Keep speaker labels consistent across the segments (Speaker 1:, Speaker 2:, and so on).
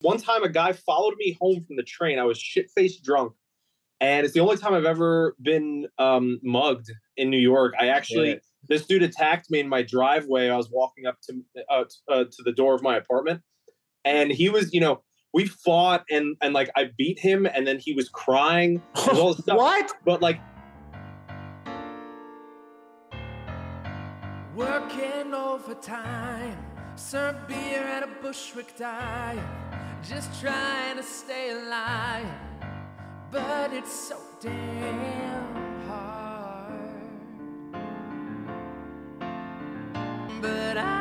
Speaker 1: one time a guy followed me home from the train. I was shit faced drunk, and it's the only time I've ever been um, mugged in New York. I actually
Speaker 2: Yeah.
Speaker 1: this dude attacked me in my driveway. I was walking up to uh, t- uh, to the door of my apartment, and he was, you know, we fought and and like I beat him, and then he was crying. all this stuff.
Speaker 2: What?
Speaker 1: But like
Speaker 3: Working overtime, serve beer at a Bushwick dive, just trying to stay alive. But it's so damn hard. But I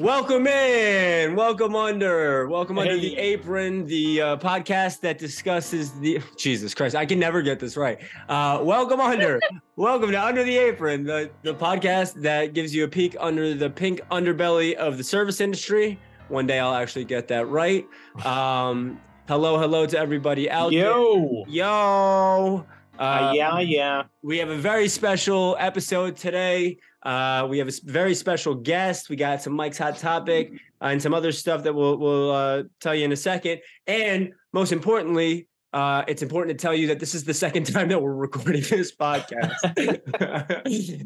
Speaker 2: Welcome in. Welcome under. Welcome under the apron, the uh, podcast that discusses the Jesus Christ. I can never get this right. Uh, welcome under. welcome to Under the Apron, the, the podcast that gives you a peek under the pink underbelly of the service industry. One day I'll actually get that right. Um, hello, hello to everybody out there.
Speaker 1: yo,
Speaker 2: Yo.
Speaker 1: Uh, yeah, yeah.
Speaker 2: We have a very special episode today. Uh, we have a very special guest. We got some Mike's Hot Topic uh, and some other stuff that we'll, we'll uh, tell you in a second. And most importantly, uh, it's important to tell you that this is the second time that we're recording this podcast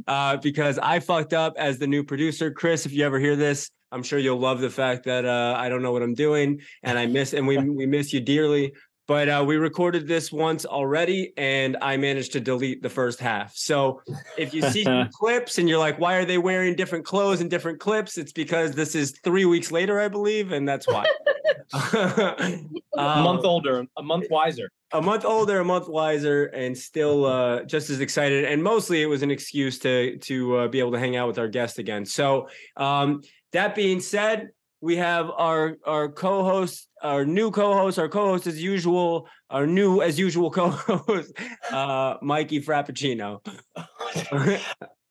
Speaker 2: uh, because I fucked up as the new producer. Chris, if you ever hear this, I'm sure you'll love the fact that uh, I don't know what I'm doing and I miss and we we miss you dearly. But uh, we recorded this once already, and I managed to delete the first half. So if you see clips and you're like, "Why are they wearing different clothes and different clips?" It's because this is three weeks later, I believe, and that's why.
Speaker 1: a
Speaker 2: Um,
Speaker 1: month older, a month wiser.
Speaker 2: a month older, a month wiser, and still uh, just as excited. And mostly, it was an excuse to to uh, be able to hang out with our guest again. So, um, that being said, we have our our co-host, our new co-host, our co-host as usual, our new as usual co-host, uh, Mikey Frappuccino.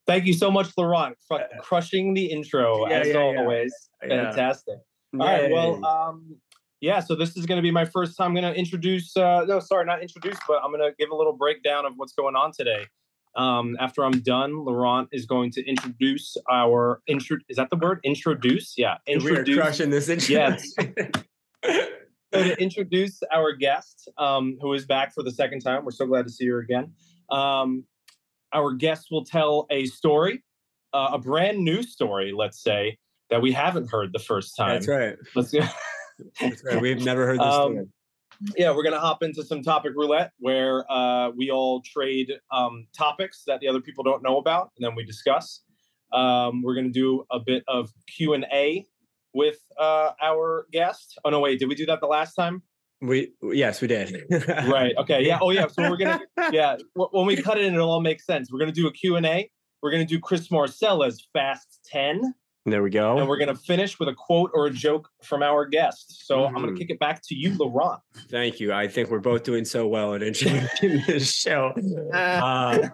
Speaker 1: Thank you so much, Laurent, for crushing the intro
Speaker 2: Yeah,
Speaker 1: as
Speaker 2: yeah,
Speaker 1: always.
Speaker 2: Yeah.
Speaker 1: Fantastic. All right. Well, um, yeah. So this is going to be my first time. I'm going to introduce. Uh, no, sorry, not introduce, but I'm going to give a little breakdown of what's going on today. Um, after I'm done, Laurent is going to introduce our intro. Is that the word? Introduce? Yeah.
Speaker 2: we are
Speaker 1: Introduce.
Speaker 2: crushing this intro.
Speaker 1: Yes. So to introduce our guest, um, who is back for the second time. We're so glad to see her again. Um, our guest will tell a story, uh, a brand new story, let's say, that we haven't heard the first time.
Speaker 2: That's right.
Speaker 1: Let's go.
Speaker 2: That's right. We've never heard this.
Speaker 1: Um,
Speaker 2: story.
Speaker 1: Yeah, we're gonna hop into some topic roulette where uh, we all trade um, topics that the other people don't know about, and then we discuss. Um, we're gonna do a bit of Q and A with uh, our guest. Oh no, wait, did we do that the last time?
Speaker 2: We yes, we did.
Speaker 1: Right. Okay. Yeah. Oh yeah. So we're gonna yeah. When we cut it in, it'll all make sense. We're gonna do a Q and A. We're gonna do Chris Marcella's Fast Ten,
Speaker 2: There we go.
Speaker 1: and we're gonna finish with a quote or a joke from our guest. So I'm gonna
Speaker 2: Mhm.
Speaker 1: kick it back to you, Laurent.
Speaker 2: Thank you. I think we're both doing so well at introducing this show. Uh,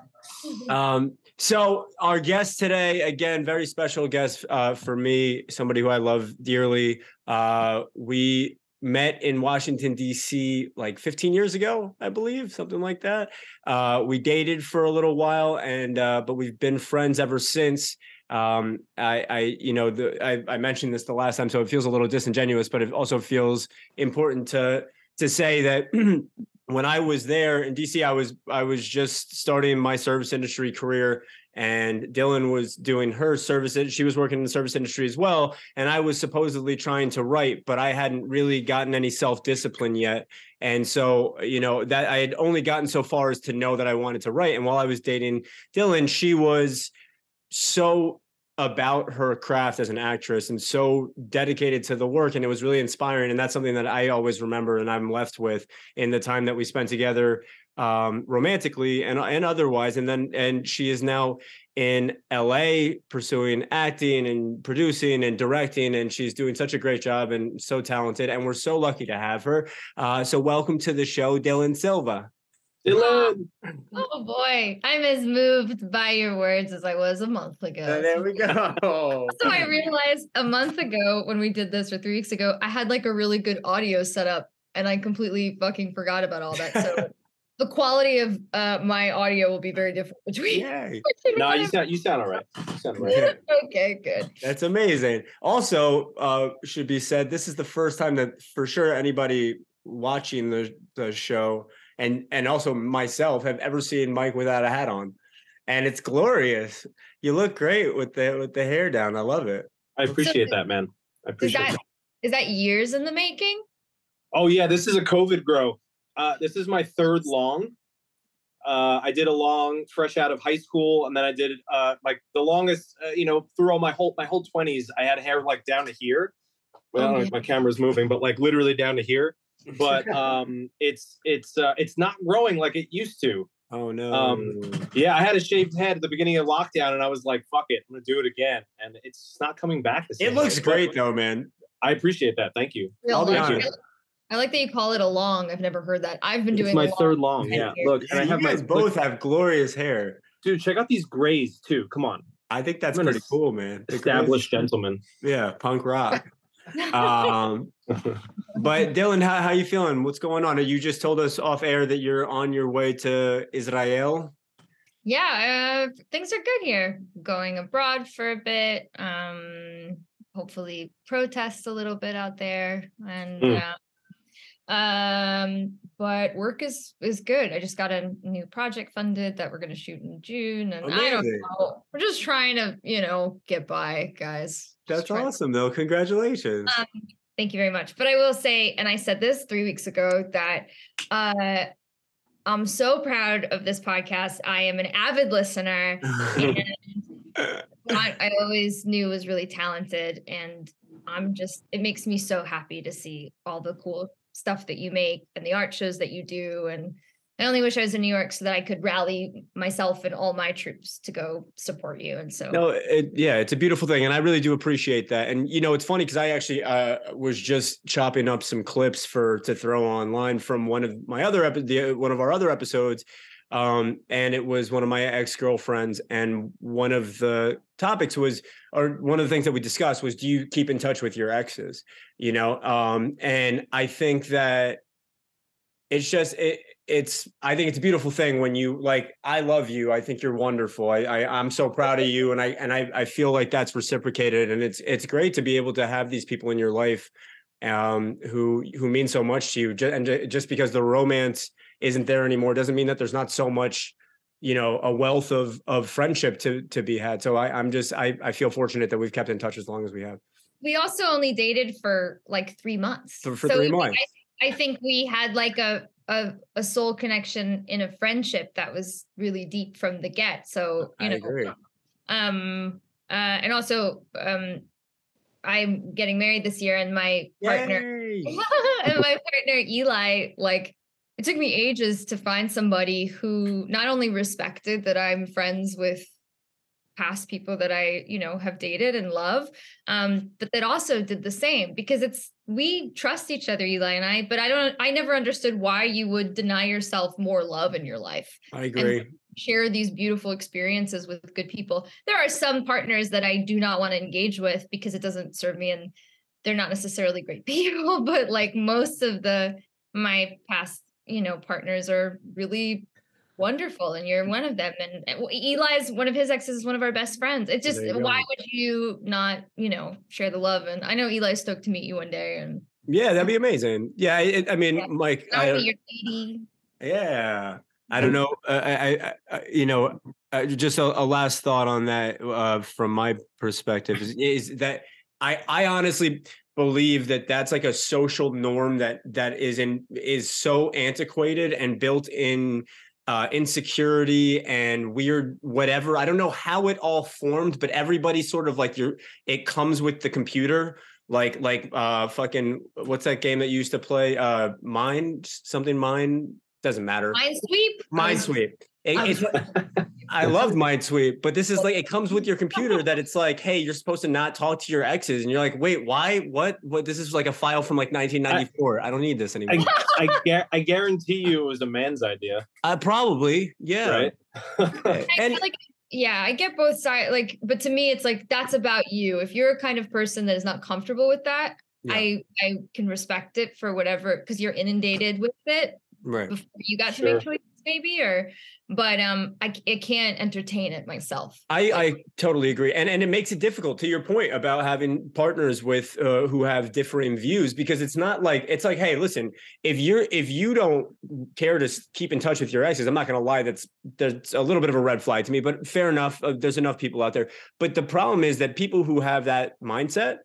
Speaker 2: um, so our guest today, again, very special guest uh, for me, somebody who I love dearly. Uh, we met in Washington D.C. like 15 years ago, I believe, something like that. Uh, we dated for a little while, and uh, but we've been friends ever since. Um, I, I, you know, the, I, I mentioned this the last time, so it feels a little disingenuous, but it also feels important to to say that when I was there in DC, I was I was just starting my service industry career, and Dylan was doing her service. She was working in the service industry as well, and I was supposedly trying to write, but I hadn't really gotten any self discipline yet. And so, you know, that I had only gotten so far as to know that I wanted to write. And while I was dating Dylan, she was so about her craft as an actress and so dedicated to the work and it was really inspiring and that's something that I always remember and I'm left with in the time that we spent together um romantically and and otherwise and then and she is now in LA pursuing acting and producing and directing and she's doing such a great job and so talented and we're so lucky to have her. Uh so welcome to the show Dylan Silver
Speaker 1: Dylan.
Speaker 4: Oh boy, I'm as moved by your words as I was a month ago.
Speaker 2: Uh, there we go.
Speaker 4: So I realized a month ago when we did this, or three weeks ago, I had like a really good audio setup, and I completely fucking forgot about all that. So the quality of uh, my audio will be very different between.
Speaker 2: Yay.
Speaker 4: between
Speaker 1: No, you sound you sound all right. You sound all right.
Speaker 4: Okay, good.
Speaker 2: That's amazing. Also, uh, should be said, this is the first time that for sure anybody watching the, the show and and also myself have ever seen Mike without a hat on. And it's glorious. You look great with the with the hair down. I love it.
Speaker 1: I appreciate that, man. I
Speaker 4: Is
Speaker 1: appreciate
Speaker 4: that
Speaker 1: that.
Speaker 4: is that years in the making?
Speaker 1: Oh yeah, this is a COVID grow. Uh, this is my third long. Uh, I did a long fresh out of high school, and then I did uh, like the longest. Uh, you know, through all my whole my whole twenties, I had hair like down to here. Well, I don't know if my camera's moving, but like literally down to here. But um, it's it's uh, it's not growing like it used to.
Speaker 2: oh no.
Speaker 1: Um, Yeah, I had a shaved head at the beginning of lockdown, and I was like, "Fuck it, I'm gonna do it again," and it's not coming back. The
Speaker 2: it
Speaker 1: same
Speaker 2: looks
Speaker 1: way, but
Speaker 2: great though, man.
Speaker 1: I appreciate that. Thank you.
Speaker 2: I'll be
Speaker 4: like-
Speaker 2: honest.
Speaker 4: I like that you call it a long. I've never heard that. I've been
Speaker 1: It's
Speaker 4: doing
Speaker 1: my
Speaker 4: long
Speaker 1: third long. Yeah,
Speaker 4: years.
Speaker 1: look, and I
Speaker 2: you
Speaker 1: have my
Speaker 2: guys both have glorious hair.
Speaker 1: dude. Check out these grays too. Come on,
Speaker 2: I think that's
Speaker 1: I'm
Speaker 2: pretty cool, man. The
Speaker 1: established gentleman.
Speaker 2: Yeah, punk rock. Um but dylan how, how you feeling what's going on you just told us off air that you're on your way to israel
Speaker 4: yeah, uh, things are good here. Going abroad for a bit. Um, hopefully protest a little bit out there, and
Speaker 1: Mm.
Speaker 4: uh, um, but work is is good. I just got a new project funded that we're gonna shoot in June, and I don't know. We're just trying to, you know, get by, guys. Just
Speaker 2: that's awesome though congratulations
Speaker 4: Um, Thank you very much. But I will say, and I said this three weeks ago, that uh, I'm so proud of this podcast. I am an avid listener. And I, I always knew was really talented. And I'm just, it makes me so happy to see all the cool stuff that you make and the art shows that you do. And I only wish I was in New York so that I could rally myself and all my troops to go support you. And so,
Speaker 2: No, it, yeah, it's a beautiful thing, and I really do appreciate that. And you know, it's funny because I actually uh, was just chopping up some clips for to throw online from one of my other epi- the, one of our other episodes, um, and it was one of my ex girlfriends, and one of the topics was, or one of the things that we discussed was, do you keep in touch with your exes? You know, um, and I think that it's just it it's i think it's a beautiful thing when you like i love you i think you're wonderful i, I i'm so proud of you and i and I, I feel like that's reciprocated and it's it's great to be able to have these people in your life um who who mean so much to you and just because the romance isn't there anymore doesn't mean that there's not so much you know a wealth of of friendship to to be had. So i i'm just i i feel fortunate that we've kept in touch as long as we have.
Speaker 4: We also only dated for like three months.
Speaker 2: for, for
Speaker 4: So
Speaker 2: three months.
Speaker 4: I, I think we had like a, a a soul connection in a friendship that was really deep from the get. So you
Speaker 2: i
Speaker 4: know,
Speaker 2: agree.
Speaker 4: um, uh, and also um, I'm getting married this year, and my partner and my partner Eli, like it took me ages to find somebody who not only respected that I'm friends with past people that I, you know, have dated and love, um, but that also did the same because it's we trust each other, Eli and I, but I don't I never understood why you would deny yourself more love in your life
Speaker 2: i agree
Speaker 4: share these beautiful experiences with good people. There are some partners that I do not want to engage with because it doesn't serve me and they're not necessarily great people, but like most of the my past, you know, partners are really wonderful and you're one of them and and Eli's one of his exes is one of our best friends. It just why
Speaker 2: go.
Speaker 4: would you not, you know, share the love and I know Eli's stoked to meet you one day and
Speaker 2: Yeah, that'd be amazing. Yeah, it, I mean,
Speaker 4: Yeah.
Speaker 2: Mike,
Speaker 4: I'll be your lady.
Speaker 2: yeah, I don't know. Uh, I, I, I, you know, uh, just a, a last thought on that uh, from my perspective is, is that I, I honestly believe that that's like a social norm that that is in is so antiquated and built in uh, insecurity and weird whatever. I don't know how it all formed, but everybody sort of like you're. It comes with the computer like like uh fucking what's that game that you used to play uh mine something mine doesn't matter
Speaker 4: Minesweep?
Speaker 2: Minesweep. It-
Speaker 4: I'm
Speaker 2: it's, I love Minesweep, but this is like it comes with your computer that it's like, hey, you're supposed to not talk to your exes, and you're like, wait, why? What? What? This is like a file from like 1994. I, don't need this anymore.
Speaker 1: I, gar- I guarantee you it was a man's idea,
Speaker 2: uh, probably, yeah.
Speaker 1: right?
Speaker 4: I
Speaker 2: And
Speaker 4: feel like yeah, I get both sides. Like, but to me, it's like that's about you. If you're a kind of person that is not comfortable with that,
Speaker 2: Yeah.
Speaker 4: I I can respect it for whatever because you're inundated with it
Speaker 2: right.
Speaker 4: before you got to
Speaker 1: Sure.
Speaker 4: make choices, maybe. Or, but um, I can't entertain it myself.
Speaker 2: I, I totally agree, and and it makes it difficult. To your point about having partners with uh, who have differing views, because it's not like it's like, hey, listen, if you're if you don't care to keep in touch with your exes, I'm not going to lie, that's there's a little bit of a red flag to me. But fair enough, uh, there's enough people out there. But the problem is that people who have that mindset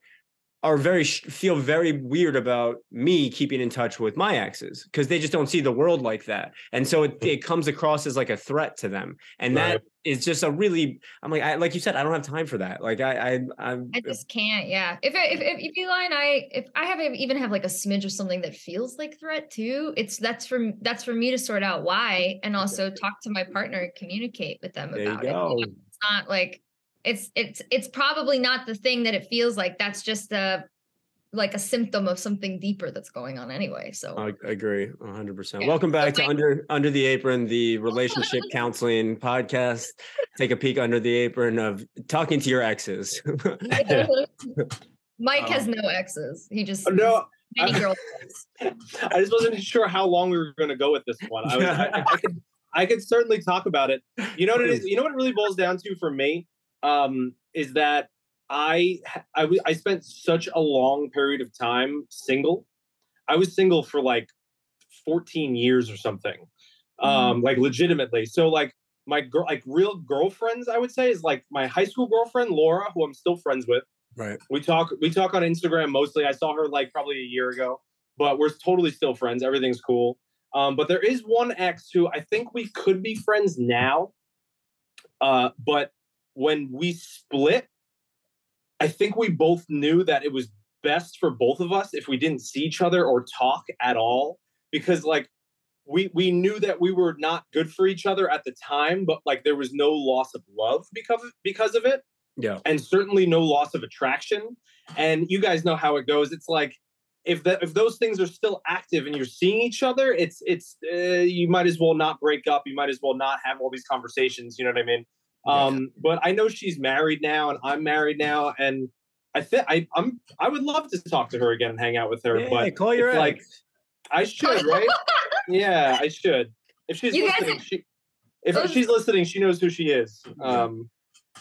Speaker 2: are very feel very weird about me keeping in touch with my exes because they just don't see the world like that and so it, hmm. it comes across as like a threat to them and that
Speaker 1: Right.
Speaker 2: is just a really i'm like I, like you said i don't have time for that like i i i'm
Speaker 4: I uh, just can't. Yeah. If if if, if Eli and I, if I have even have like a smidge of something that feels like threat too, it's that's for that's for me to sort out why, and also talk to my partner and communicate with them
Speaker 2: there you
Speaker 4: about it.
Speaker 2: go
Speaker 4: It's not like it's it's it's probably not the thing that it feels like. That's just a like a symptom of something deeper that's going on anyway. So
Speaker 2: I agree 100%.
Speaker 4: Yeah.
Speaker 2: Welcome back to Under Under the Apron, the relationship counseling podcast. Take a peek under the apron of talking to your exes.
Speaker 4: Mike has
Speaker 2: Um,
Speaker 4: no exes. He just
Speaker 1: no,
Speaker 4: many
Speaker 1: I- I just wasn't sure how long we were going to go with this one. I, was, I, I, I could, I could certainly talk about it. You know what it is? You know what it really boils down to for me um, is that I I spent such a long period of time single. I was single for like 14 years or something, um, like legitimately. So like my girl, like real girlfriends, I would say is like my high school girlfriend Laura, who I'm still friends with.
Speaker 2: right.
Speaker 1: We talk we talk on Instagram mostly. I saw her like probably a year ago, but we're totally still friends. Everything's cool. Um, but there is one ex who I think we could be friends now. Uh, but when we split, I think we both knew that it was best for both of us if we didn't see each other or talk at all because like we we knew that we were not good for each other at the time but like there was no loss of love because of, because of it
Speaker 2: Yeah.
Speaker 1: and certainly no loss of attraction. And you guys know how it goes. It's like if that if those things are still active and you're seeing each other, it's it's uh, you might as well not break up. You might as well not have all these conversations. You know what I mean?
Speaker 2: Yeah.
Speaker 1: Um, but I know she's married now, and I'm married now, and I think I I'm I would love to talk to her again and hang out with her.
Speaker 2: Yeah,
Speaker 1: but
Speaker 2: call your
Speaker 1: it's like. I should, right? yeah, I should. If she's
Speaker 4: You
Speaker 1: listening,
Speaker 4: have-
Speaker 1: she if
Speaker 4: Those-
Speaker 1: she's listening, she knows who she is. Um,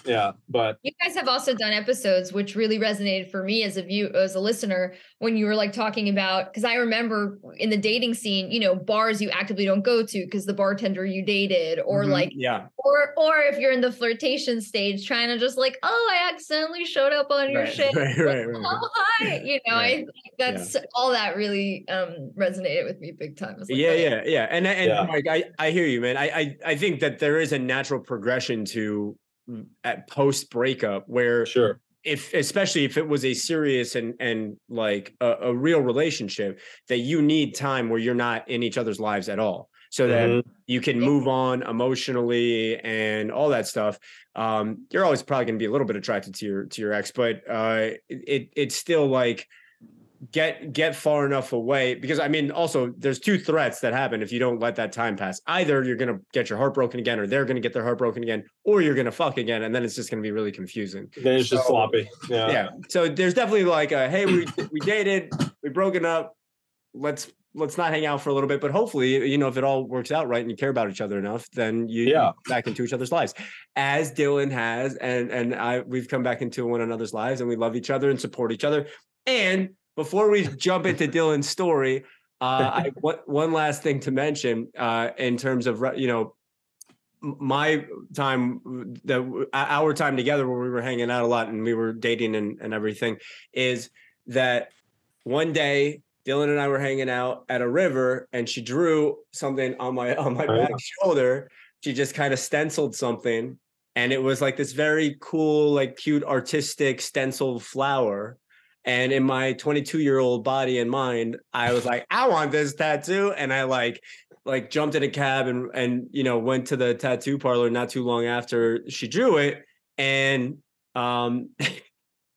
Speaker 1: yeah, but
Speaker 4: You guys have also done episodes which really resonated for me as a view as a listener when you were like talking about because I remember in the dating scene, you know, bars you actively don't go to because the bartender you dated, or
Speaker 2: Mhm.
Speaker 4: like
Speaker 2: yeah.
Speaker 4: or or if you're in the flirtation stage trying to just like, oh, I accidentally showed up on your
Speaker 2: Right,
Speaker 4: shit.
Speaker 2: right, right, right.
Speaker 4: Oh, hi. You know,
Speaker 2: Right.
Speaker 4: I think that's all that really um resonated with me big time. Like,
Speaker 2: yeah,
Speaker 4: oh,
Speaker 2: yeah, yeah. And and
Speaker 1: Yeah.
Speaker 2: Mike, I I hear you, man. I I I think that there is a natural progression to at post breakup where
Speaker 1: sure.
Speaker 2: if especially if it was a serious and and like a, a real relationship that you need time where you're not in each other's lives at all so that
Speaker 1: Mhm.
Speaker 2: you can move on emotionally and all that stuff um you're always probably going to be a little bit attracted to your to your ex but uh it it's still like get get far enough away because i mean also there's two threats that happen if you don't let that time pass either you're going to get your heart broken again or they're going to get their heart broken again or you're going to fuck again and then it's just going to be really confusing
Speaker 1: Then it's just sloppy. Yeah.
Speaker 2: yeah so there's definitely like a hey we we dated we broken up let's let's not hang out for a little bit but hopefully you know if it all works out right and you care about each other enough then you
Speaker 1: Yeah.
Speaker 2: back into each other's lives as dylan has and and i we've come back into one another's lives and we love each other and support each other and before we jump into dylan's story uh i one, one last thing to mention uh in terms of you know my time that our time together where we were hanging out a lot and we were dating and, and everything is that one day Dylan and I were hanging out at a river and she drew something on my on my
Speaker 1: Oh,
Speaker 2: back shoulder. She just kind of stenciled something and it was like this very cool like cute artistic stenciled flower and in my 22 year old body and mind i was like i want this tattoo and i like like jumped in a cab and and you know went to the tattoo parlor not too long after she drew it, and um,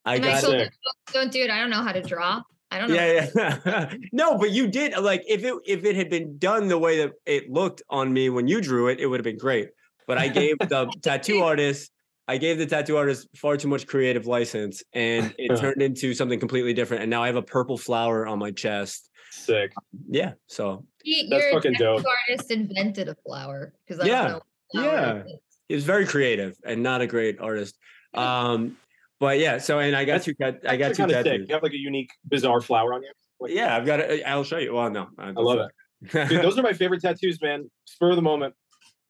Speaker 2: I
Speaker 4: And
Speaker 2: got
Speaker 4: told
Speaker 1: it.
Speaker 4: him, "Don't- don't do it. I don't know how to draw. I don't know.
Speaker 2: yeah, yeah. no, but you did like if it if it had been done the way that it looked on me when you drew it, it would have been great. But I gave the tattoo artist, I gave the tattoo artist far too much creative license, and it turned into something completely different. And now I have a purple flower on my chest.
Speaker 1: Sick.
Speaker 2: Yeah, so
Speaker 4: He,
Speaker 1: That's
Speaker 4: your
Speaker 1: fucking
Speaker 4: tattoo
Speaker 1: dope.
Speaker 4: artist invented a flower because I
Speaker 2: Yeah,
Speaker 4: don't know. what
Speaker 2: yeah.
Speaker 4: it is.
Speaker 2: he was very creative and not a great artist. Um, but yeah, so and I got
Speaker 1: That's-
Speaker 2: two tat- I got two
Speaker 1: kind of sick.
Speaker 2: tattoos.
Speaker 1: You have like a unique, bizarre flower on you. Like,
Speaker 2: Yeah, I've got it. I'll show you. Well, no,
Speaker 1: I love it.
Speaker 2: it.
Speaker 1: Dude, those are my favorite tattoos, man. Spur of the moment.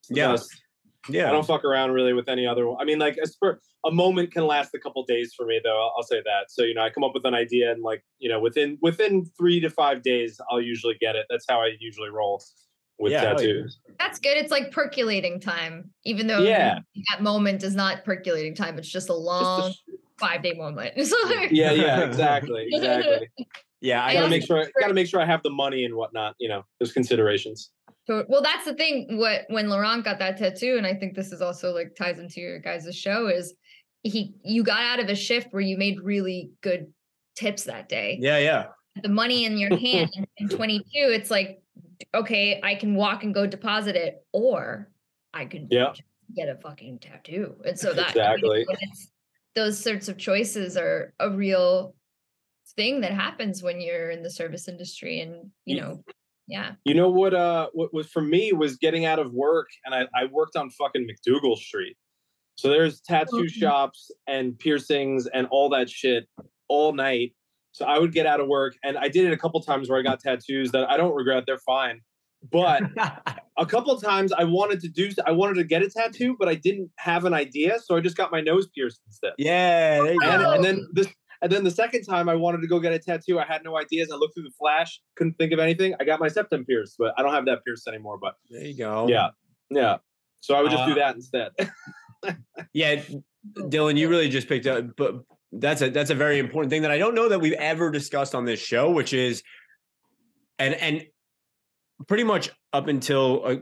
Speaker 1: It's the
Speaker 2: Yeah.
Speaker 1: best.
Speaker 2: Yeah,
Speaker 1: I don't fuck around really with any other one. I mean, like a spur, a moment can last a couple days for me, though. I'll, I'll say that. So you know, I come up with an idea, and like you know, within within three to five days, I'll usually get it. That's how I usually roll with
Speaker 2: Yeah, hell yeah.
Speaker 1: tattoos.
Speaker 4: That's good. It's like percolating time, even though
Speaker 1: Yeah.
Speaker 4: that moment is not percolating time. It's just a
Speaker 1: Just
Speaker 4: long
Speaker 1: a-
Speaker 4: five day moment.
Speaker 1: Yeah, yeah, exactly, exactly.
Speaker 2: yeah. I
Speaker 1: I gotta
Speaker 4: also
Speaker 1: make sure. I gotta make sure I have the money and whatnot. You know, those considerations.
Speaker 4: So- well, that's the thing. What when Laurent got that tattoo, and I think this is also like ties into your guys' show is he you got out of a shift where you made really good tips that day.
Speaker 2: yeah, yeah.
Speaker 4: The money in your hand in 22, it's like, okay, I can walk and go deposit it, or I could
Speaker 1: Yeah.
Speaker 4: get a fucking tattoo. And so that
Speaker 1: Exactly.
Speaker 4: when it's- those sorts of choices are a real thing that happens when you're in the service industry and you know yeah
Speaker 1: You know what? Uh, what was for me was getting out of work, and I, I worked on fucking MacDougal Street. So there's tattoo
Speaker 4: Mhm.
Speaker 1: shops and piercings and all that shit all night. So I would get out of work, and I did it a couple times where I got tattoos that I don't regret. They're fine. But a couple of times I wanted to do, I wanted to get a tattoo, but I didn't have an idea, so I just got my nose pierced instead.
Speaker 2: yeah, there you
Speaker 1: And,
Speaker 2: go.
Speaker 1: and then this, and then the second time I wanted to go get a tattoo, I had no ideas. I looked through the flash, couldn't think of anything. I got my septum pierced, but I don't have that pierced anymore. But
Speaker 2: There you go.
Speaker 1: yeah, yeah. So I would just do
Speaker 2: Uh,
Speaker 1: that instead.
Speaker 2: Yeah, Dylan, you really just picked up, but that's a that's a very important thing that I don't know that we've ever discussed on this show, which is, and and pretty much up until uh,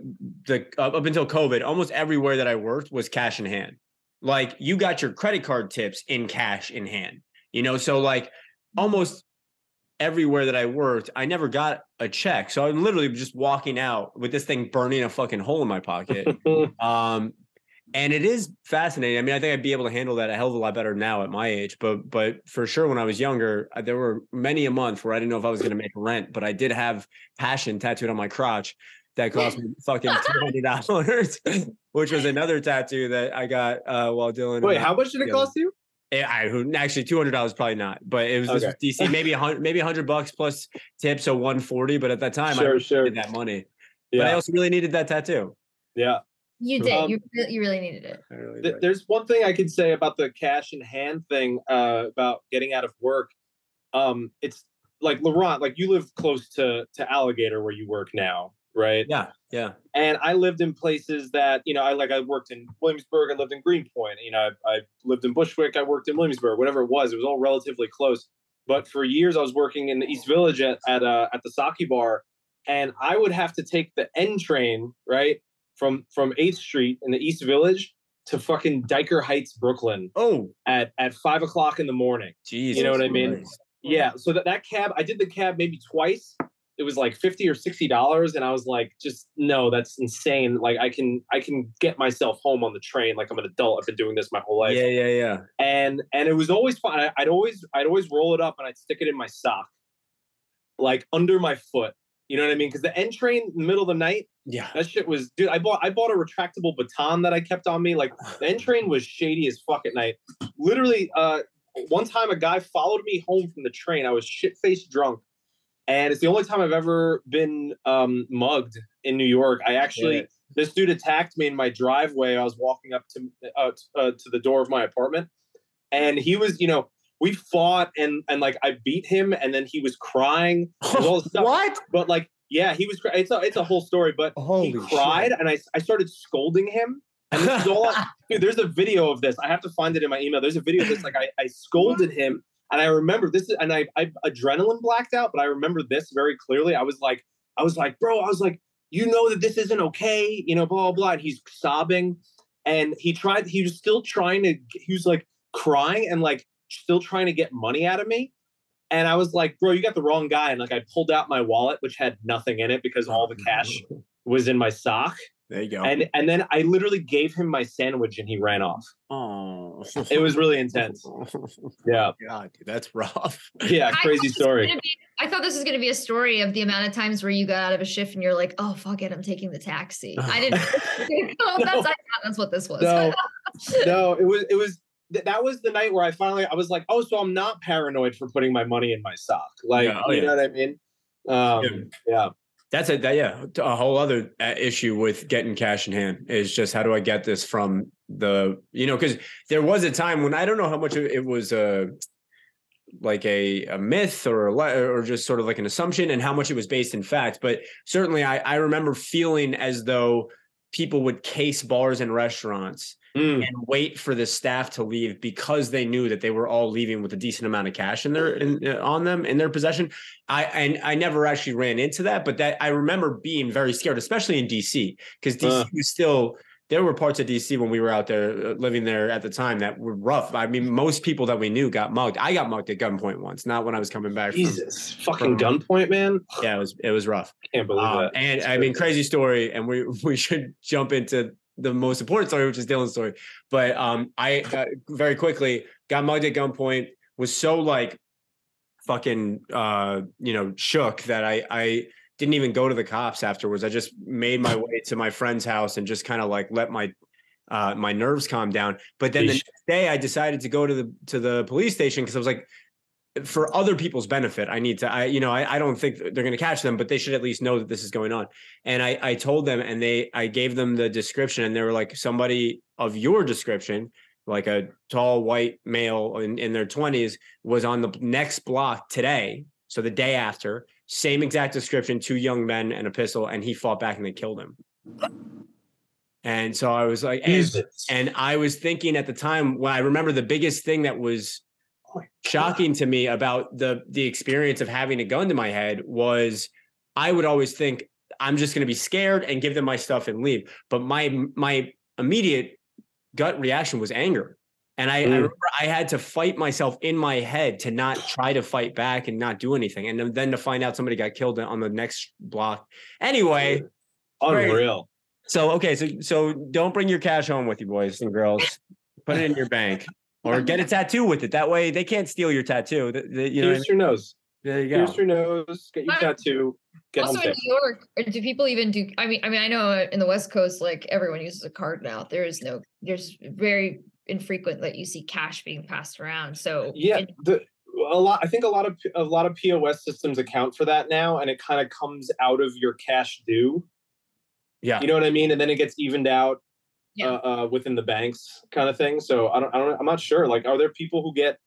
Speaker 2: the uh, up until COVID, almost everywhere that I worked was cash in hand. Like you got your credit card tips in cash in hand, you know. So like almost everywhere that I worked, I never got a check. So I'm literally just walking out with this thing burning a fucking hole in my pocket. Um, and it is fascinating. I mean, I think I'd be able to handle that a hell of a lot better now at my age. But but for sure, when I was younger, uh, there were many a month where I didn't know if I was going to make rent, but I did have passion tattooed on my crotch that cost me fucking two hundred dollars, which was another tattoo that I got uh, while Dylan.
Speaker 1: Wait,
Speaker 2: and
Speaker 1: how much did it cost you?
Speaker 2: Eh, I actually two hundred dollars probably not, but it was this was DC maybe a hundred maybe a hundred bucks plus tips, so one forty. But at that time, I
Speaker 1: Sure,
Speaker 2: really
Speaker 1: sure.
Speaker 2: needed that money. But I also really needed that tattoo.
Speaker 1: yeah.
Speaker 4: you did
Speaker 1: Um,
Speaker 4: you, re- you really needed it
Speaker 2: really
Speaker 1: Th- There's one thing I could say about the cash in hand thing uh, about getting out of work. Um, it's like Laurent, like you live close to to Alligator where you work now, right?
Speaker 2: Yeah, yeah.
Speaker 1: and I lived in places that you know I like I worked in Williamsburg, I lived in Greenpoint, you know I, I lived in Bushwick, I worked in Williamsburg, whatever it was, it was all relatively close. But for years I was working in the East Village at at, uh, at the Saki Bar, and I would have to take the N train right from from Eighth Street in the East Village to fucking Dyker Heights, Brooklyn
Speaker 2: Oh,
Speaker 1: at at five o'clock in the morning.
Speaker 2: Jeez, you
Speaker 1: know what I mean?
Speaker 2: Christ.
Speaker 1: Yeah, so that, that cab, I did the cab maybe twice. It was like 50 or 60 dollars and I was like just no, that's insane. Like I can I can get myself home on the train like I'm an adult. I've been doing this my whole life.
Speaker 2: Yeah, yeah, yeah.
Speaker 1: And and it was always fun. I'd always I'd always roll it up and I'd stick it in my sock. Like under my foot. You know what I mean? Because the N train in the middle of the night,
Speaker 2: Yeah.
Speaker 1: that shit was dude. I bought I bought a retractable baton that I kept on me. Like the N train was shady as fuck at night. Literally, uh, one time a guy followed me home from the train. I was shit faced drunk, and it's the only time I've ever been um, mugged in New York. I actually
Speaker 2: Yeah.
Speaker 1: this dude attacked me in my driveway. I was walking up to uh, t- uh, to the door of my apartment, and he was you know. We fought and and like I beat him and then he was crying. There's all stuff.
Speaker 2: what?
Speaker 1: But like, yeah, he was. It's a it's a whole story. But
Speaker 2: Holy
Speaker 1: he cried, and I I started scolding him. And this is all. I, dude, there's a video of this. I have to find it in my email. There's a video of this. Like I I scolded him, and I remember this. And I I adrenaline blacked out, but I remember this very clearly. I was like I was like, bro. I was like. you know that this isn't okay, you know, blah blah blah. And he's sobbing, and he tried. He was still trying to. He was like crying and like still trying to get money out of me. And I was like, bro, you got the wrong guy. And like I pulled out my wallet, which had nothing in it because all the cash was in my sock.
Speaker 2: There you go.
Speaker 1: And and then I literally gave him my sandwich and he ran off.
Speaker 2: oh,
Speaker 1: It was really intense. Yeah.
Speaker 2: God, dude, that's rough.
Speaker 1: Yeah, crazy
Speaker 4: this was
Speaker 1: story.
Speaker 4: be- I thought this was going to be a story of the amount of times where you got out of a shift and you're like, "Oh fuck it, I'm taking the taxi." I didn't. oh, that's, I thought that's what this was.
Speaker 1: No, no, it was it was that was the night where I finally I was like, oh, so I'm not paranoid for putting my money in my sock. Like,
Speaker 2: Yeah, oh,
Speaker 1: you
Speaker 2: yeah.
Speaker 1: know what I mean? Um,
Speaker 2: Yeah.
Speaker 1: yeah.
Speaker 2: That's a that, yeah a whole other uh, issue with getting cash in hand is just how do I get this from the you know because there was a time when I don't know how much it was uh like a, a myth or a or just sort of like an assumption and how much it was based in fact but certainly I, I remember feeling as though people would case bars and restaurants
Speaker 1: Mm.
Speaker 2: and wait for the staff to leave because they knew that they were all leaving with a decent amount of cash in their in, uh, on them in their possession. I and I never actually ran into that, but that I remember being very scared, especially in DC, because DC
Speaker 1: Uh.
Speaker 2: was still there were parts of DC when we were out there uh, living there at the time that were rough. I mean, most people that we knew got mugged. I got mugged at gunpoint once, not when I was coming back. From,
Speaker 1: Jesus, fucking gunpoint, man.
Speaker 2: yeah, it was it was rough.
Speaker 1: Can't believe
Speaker 2: Um,
Speaker 1: that.
Speaker 2: and
Speaker 1: It's
Speaker 2: I mean,
Speaker 1: crazy.
Speaker 2: crazy story, and we we should jump into the most important story, which is Dylan's story. But um, I uh, very quickly got mugged at gunpoint. Was so like fucking uh, you know shook that I I didn't even go to the cops afterwards. I just made my way to my friend's house and just kind of like let my uh, my nerves calm down. But then the next day, I decided to go to the to the police station because I was like, for other people's benefit, I need to. I you know I, I don't think they're going to catch them, but they should at least know that this is going on. And I I told them, and they I gave them the description, and they were like somebody of your description. Like a tall white male in, in their 20s was on the next block today. So the day after, same exact description, two young men and a pistol, and he fought back and they killed him. And so I was like, and, and I was thinking at the time when I remember the biggest thing that was
Speaker 1: Oh
Speaker 2: shocking to me about the the experience of having a gun to my head was I would always think I'm just going to be scared and give them my stuff and leave. But my my immediate gut reaction was anger. And I, I
Speaker 1: Mm.
Speaker 2: remember I had to fight myself in my head to not try to fight back and not do anything. And then- then to find out somebody got killed on the next block. Anyway,
Speaker 1: Unreal.
Speaker 2: so okay, so so don't bring your cash home with you, boys and girls. Put it in your bank or get a tattoo with it. That way they can't steal your tattoo. The- the- you know, what I
Speaker 1: Pierce your nose.
Speaker 2: mean? there you go.
Speaker 1: Pierce your nose. Get your tattoo. Get
Speaker 4: also
Speaker 1: home
Speaker 4: in. New York, do people even do? I mean, I mean, I know in the West Coast, like everyone uses a card now. There is no, there's very infrequent that you see cash being passed around. So
Speaker 1: Yeah,
Speaker 4: in-
Speaker 1: the a lot. I think a lot of a lot of POS systems account for that now, and it kind of comes out of your cash due.
Speaker 2: Yeah.
Speaker 1: You know what I mean? And then it gets evened out
Speaker 4: Yeah.
Speaker 1: uh, uh, within the banks, kind of thing. So I don't, I don't, I'm not sure. Like, are there people who get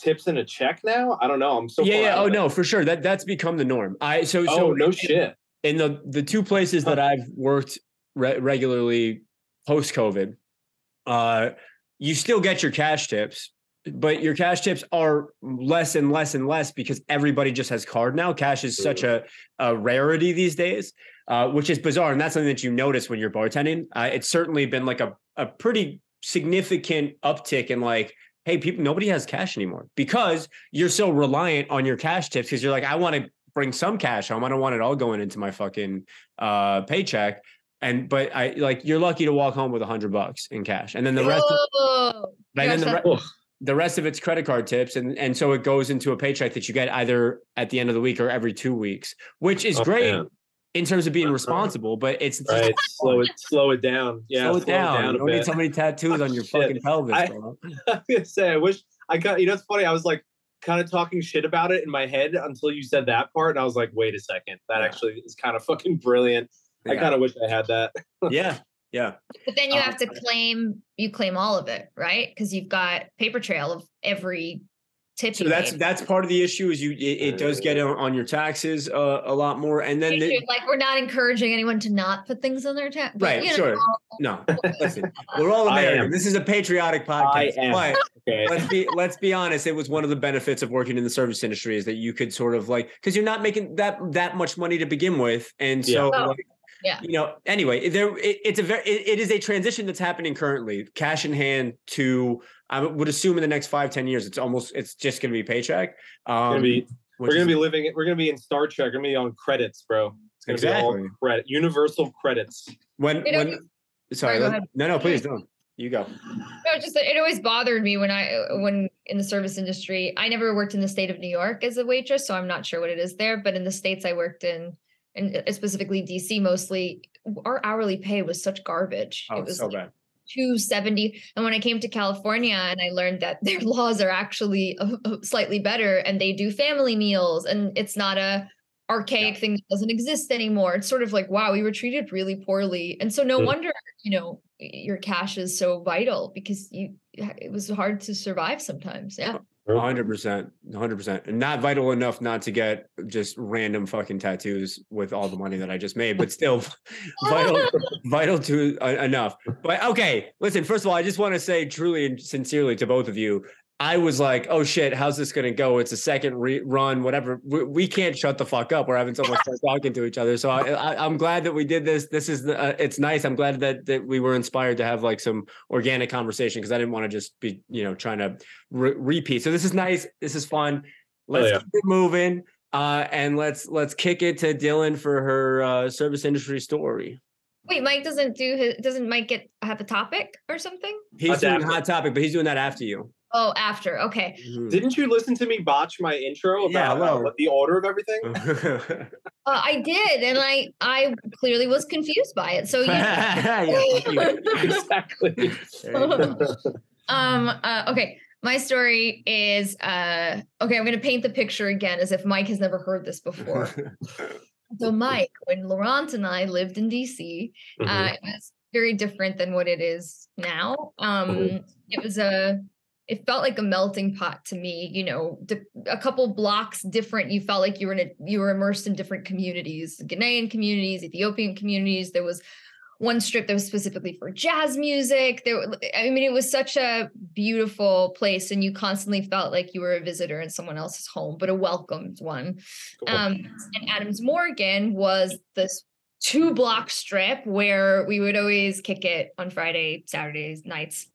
Speaker 1: tips in a check now? I don't know. I'm so
Speaker 2: yeah,
Speaker 1: far
Speaker 2: yeah.
Speaker 1: out
Speaker 2: Oh
Speaker 1: of
Speaker 2: no, for sure. That that's become the norm. I so
Speaker 1: Oh
Speaker 2: so
Speaker 1: no
Speaker 2: in-
Speaker 1: shit.
Speaker 2: in the the two places that I've worked re- regularly post COVID, uh, you still get your cash tips, but your cash tips are less and less and less because everybody just has card now. Cash is such a, a rarity these days, uh, which is bizarre, and that's something that you notice when you're bartending. Uh, it's certainly been like a a pretty significant uptick in like. Hey, people, nobody has cash anymore because you're so reliant on your cash tips. Because you're like, I want to bring some cash home. I don't want it all going into my fucking uh paycheck. And but I like you're lucky to walk home with a hundred bucks in cash. And then the rest of, and then the,
Speaker 4: that-
Speaker 2: re- the rest of it's credit card tips. And and so it goes into a paycheck that you get either at the end of the week or every two weeks, which is
Speaker 1: Oh,
Speaker 2: great
Speaker 1: man.
Speaker 2: in terms of being
Speaker 1: Uh-huh.
Speaker 2: responsible, but it's just
Speaker 1: Right. slow it. Slow it down. Yeah.
Speaker 2: slow it down.
Speaker 1: a
Speaker 2: you don't need so many tattoos on your
Speaker 1: Shit.
Speaker 2: fucking pelvis,
Speaker 1: I-
Speaker 2: bro.
Speaker 1: I was gonna say, I wish I got. You know, it's funny. I was like kind of talking shit about it in my head until you said that part, and I was like, wait a second, that
Speaker 2: Yeah.
Speaker 1: actually is kind of fucking brilliant. I kind of wish I had that.
Speaker 2: yeah. Yeah.
Speaker 4: But then you
Speaker 1: Um,
Speaker 4: have to claim you claim all of it, right? Because you've got paper trail of every tip.
Speaker 2: So
Speaker 4: you
Speaker 2: that's
Speaker 4: made.
Speaker 2: that's part of the issue is you it, it does get on, on your taxes uh, a lot more. And then the,
Speaker 4: like we're not encouraging anyone to not put things on their tax.
Speaker 2: Right, sure. No, listen, we're all American. This is a patriotic
Speaker 1: I
Speaker 2: podcast.
Speaker 1: am.
Speaker 2: But
Speaker 1: Okay.
Speaker 2: let's be let's be honest. It was one of the benefits of working in the service industry is that you could sort of like because you're not making that that much money to begin with, and so
Speaker 4: Yeah.
Speaker 2: like,
Speaker 4: Yeah.
Speaker 2: you know, anyway, there it, it's a very it, it is a transition that's happening currently, cash in hand to I would assume in the next five ten years, it's almost it's just going to be paycheck. Um,
Speaker 1: Gonna be, we're gonna be living. We're gonna be in Star Trek. We're gonna be on credits, bro. It's gonna be
Speaker 2: Exactly.
Speaker 1: all credit. Universal credits.
Speaker 2: when
Speaker 4: You know,
Speaker 2: when
Speaker 4: Sorry,
Speaker 2: sorry, let- no no please don't you go.
Speaker 4: No, just it always bothered me when I when in the service industry. I never worked in the state of New York as a waitress, so I'm not sure what it is there. But in the states I worked in, and uh, specifically DC, mostly our hourly pay was such garbage.
Speaker 2: Oh,
Speaker 4: it was
Speaker 2: so
Speaker 4: like
Speaker 2: bad.
Speaker 4: 270 and when i came to california and i learned that their laws are actually uh, uh, slightly better and they do family meals and it's not a archaic thing that doesn't exist anymore it's sort of like wow we were treated really poorly and so no
Speaker 1: Mm.
Speaker 4: wonder you know your cash is so vital because you it was hard to survive sometimes yeah
Speaker 2: hundred percent, hundred percent, not vital enough not to get just random fucking tattoos with all the money that I just made, but still vital, vital to uh, enough. But okay, listen. First of all, I just want to say truly and sincerely to both of you. I was like, oh shit, how's this gonna go? It's a second re- run, whatever. We, we can't shut the fuck up. We're having so much fun talking to each other. So I, I, I'm glad that we did this. This is the, uh, it's nice. I'm glad that that we were inspired to have like some organic conversation because I didn't want to just be you know trying to re- repeat. So this is nice. This is fun. Let's
Speaker 1: yeah.
Speaker 2: keep it moving. Uh, and let's let's kick it to Dylan for her uh, service industry story.
Speaker 4: wait mike doesn't do his doesn't mike get have a topic or something
Speaker 2: He's
Speaker 1: That's
Speaker 2: doing hot topic, but he's doing that after you.
Speaker 4: Oh after okay
Speaker 2: Mhm.
Speaker 1: Didn't you listen to me botch my intro
Speaker 2: Yeah,
Speaker 1: about
Speaker 2: well-
Speaker 1: uh, what the order of everything?
Speaker 4: uh, i did and i i clearly was confused by it so you
Speaker 2: yeah,
Speaker 1: exactly.
Speaker 2: There you go.
Speaker 4: um uh, okay my story is uh okay i'm gonna paint the picture again as if mike has never heard this before so mike when laurent and i lived in dc
Speaker 1: Mhm.
Speaker 4: uh it was very different than what it is now um
Speaker 1: Mhm.
Speaker 4: it was a it felt like a melting pot to me you know a couple blocks different you felt like you were in a you were immersed in different communities ghanaian communities ethiopian communities there was one strip that was specifically for jazz music there i mean it was such a beautiful place and you constantly felt like you were a visitor in someone else's home but a welcomed one
Speaker 1: Cool.
Speaker 4: um, and Adams Morgan was this two block strip where we would always kick it on Friday, Saturdays, nights.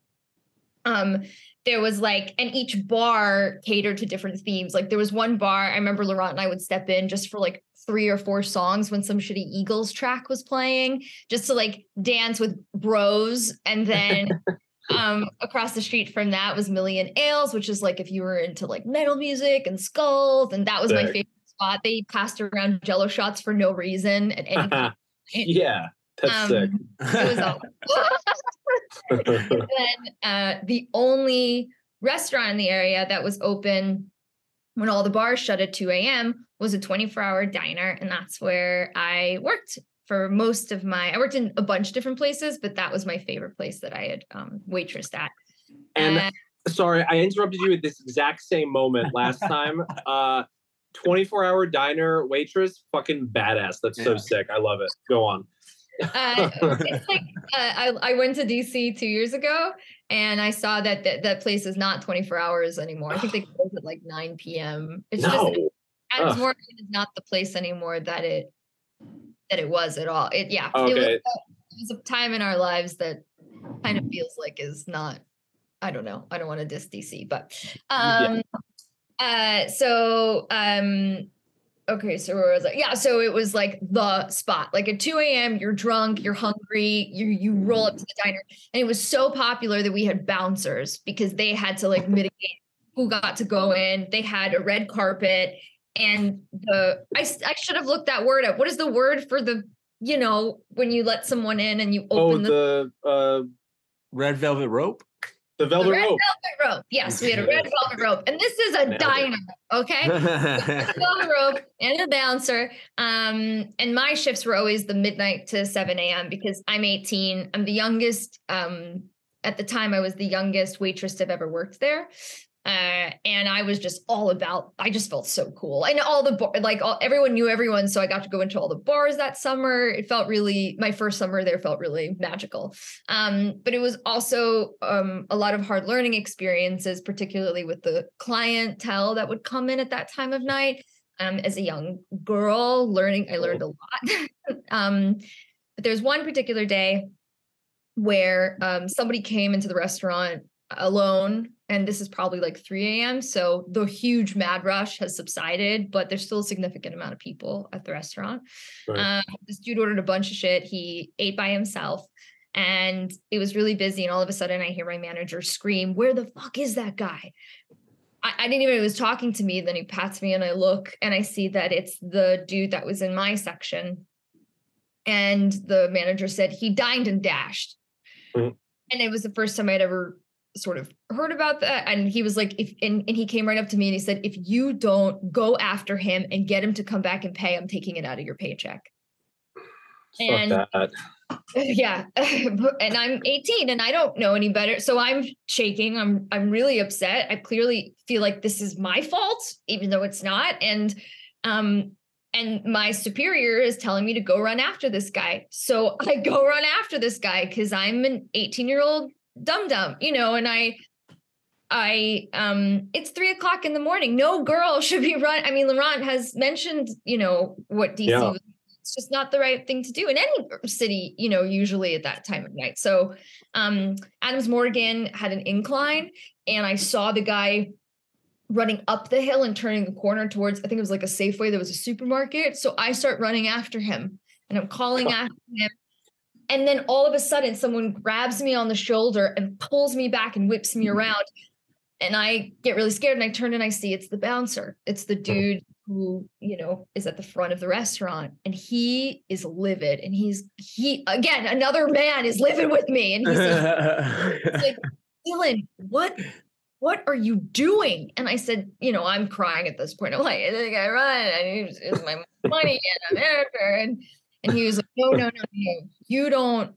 Speaker 4: Um, there was like, and each bar catered to different themes. Like there was one bar, I remember Laurent and I would step in just for like three or four songs when some shitty Eagles track was playing, just to like dance with bros. And then um across the street from that was Millie and Al's, which is like if you were into like metal music and skulls, and that was my favorite spot. They passed around jello shots for no reason at any point.
Speaker 1: yeah, that's
Speaker 4: Um,
Speaker 1: sick.
Speaker 4: It was awesome. and then uh, the only restaurant in the area that was open when all the bars shut at 2 a.m. was a 24 hour diner. And that's where I worked for most of my, I worked in a bunch of different places, but that was my favorite place that I had um, waitressed at.
Speaker 1: And
Speaker 4: Uh,
Speaker 1: sorry, I interrupted you at this exact same moment last time. Uh 24 hour diner waitress, fucking badass. That's so
Speaker 2: Yeah.
Speaker 1: sick. I love it. Go on.
Speaker 4: Uh, it's like uh, I, I went to DC two years ago and I saw that that, that place is not 24 hours anymore. I think they close at like 9 p.m. It's just
Speaker 1: no.
Speaker 4: Adams
Speaker 1: Ugh.
Speaker 4: Morgan is not the place anymore that it that it was at all. It yeah, it, was,
Speaker 1: Okay.
Speaker 4: a- it was a time in our lives that kind of feels like is not. I don't know. I don't want to diss DC, but um, uh, so um, okay, so where was I? Yeah, so it was like the spot. Like at 2 a.m., you're drunk, you're hungry, you you roll up to the diner, and it was so popular that we had bouncers because they had to like mitigate who got to go in. They had a red carpet, and the I, I should have looked that word up. What is the word for the you know when you let someone in and you
Speaker 1: Oh,
Speaker 4: open the,
Speaker 1: the uh
Speaker 2: Red velvet rope.
Speaker 1: The
Speaker 4: the
Speaker 1: velvet
Speaker 4: red
Speaker 1: rope.
Speaker 4: velvet rope? Yes, we had a red velvet rope, and this is a
Speaker 1: Nailed it.
Speaker 4: diner. Okay. velvet rope and a bouncer. Um, and my shifts were always the midnight to 7 a.m. because I'm 18. I'm the youngest. Um, at the time, I was the youngest waitress to have ever worked there. Uh, and I was just all about. I just felt so cool, and all the bar, like all, everyone knew everyone, so I got to go into all the bars that summer. It felt really my first summer there felt really magical. Um, but it was also um, a lot of hard learning experiences, particularly with the clientele that would come in at that time of night. Um, as a young girl, learning, I learned a lot. um, but there's one particular day where um, somebody came into the restaurant alone and this is probably like 3 a.m so the huge mad rush has subsided but there's still a significant amount of people at the restaurant
Speaker 1: Right.
Speaker 4: um, this dude ordered a bunch of shit he ate by himself and it was really busy and all of a sudden i hear my manager scream where the fuck is that guy I, I didn't even know he was talking to me then he pats me and i look and i see that it's the dude that was in my section and the manager said he dined and dashed
Speaker 1: Mhm.
Speaker 4: and it was the first time i'd ever sort of heard about that. And he was like if and, and he came right up to me and he said if you don't go after him and get him to come back and pay i'm taking it out of your paycheck. And-
Speaker 1: that.
Speaker 4: yeah and i'm 18 and i don't know any better. So i'm shaking. I'm i'm really upset. I clearly feel like this is my fault even though it's not. And um and my superior is telling me to go run after this guy. So i go run after this guy because i'm an 18 year old dum dum you know and i I um it's three o'clock in the morning. No girl should be run. I mean, Laurent has mentioned, you know, what DC
Speaker 1: Yeah.
Speaker 4: was it's just not the right thing to do in any city, you know, usually at that time of night. So um Adams Morgan had an incline and I saw the guy running up the hill and turning the corner towards I think it was like a Safeway, there was a supermarket. So I start running after him and I'm calling after him. And then all of a sudden someone grabs me on the shoulder and pulls me back and whips me mm-hmm. around. And I get really scared and I turn and I see it's the bouncer. It's the dude who, you know, is at the front of the restaurant and he is livid and he's he again another man is living with me and he's like, like, Dylan, what what are you doing? And I said, you know, I'm crying at this point. I'm like, I think I run and he's it's my money and I'm editor. And and he was like, no, no, no, no. You don't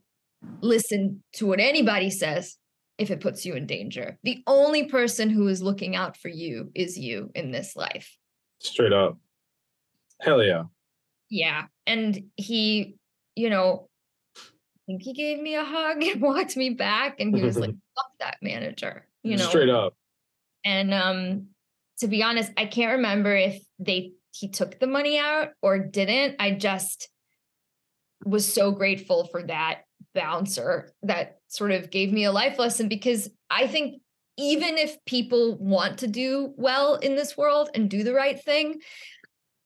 Speaker 4: listen to what anybody says if it puts you in danger. The only person who is looking out for you is you in this life.
Speaker 1: Straight up. Hell yeah.
Speaker 4: Yeah. And he, you know, I think he gave me a hug and walked me back and he was like, fuck that manager, you know.
Speaker 1: Straight up.
Speaker 4: And um to be honest, I can't remember if they he took the money out or didn't. I just was so grateful for that bouncer that sort of gave me a life lesson because I think even if people want to do well in this world and do the right thing,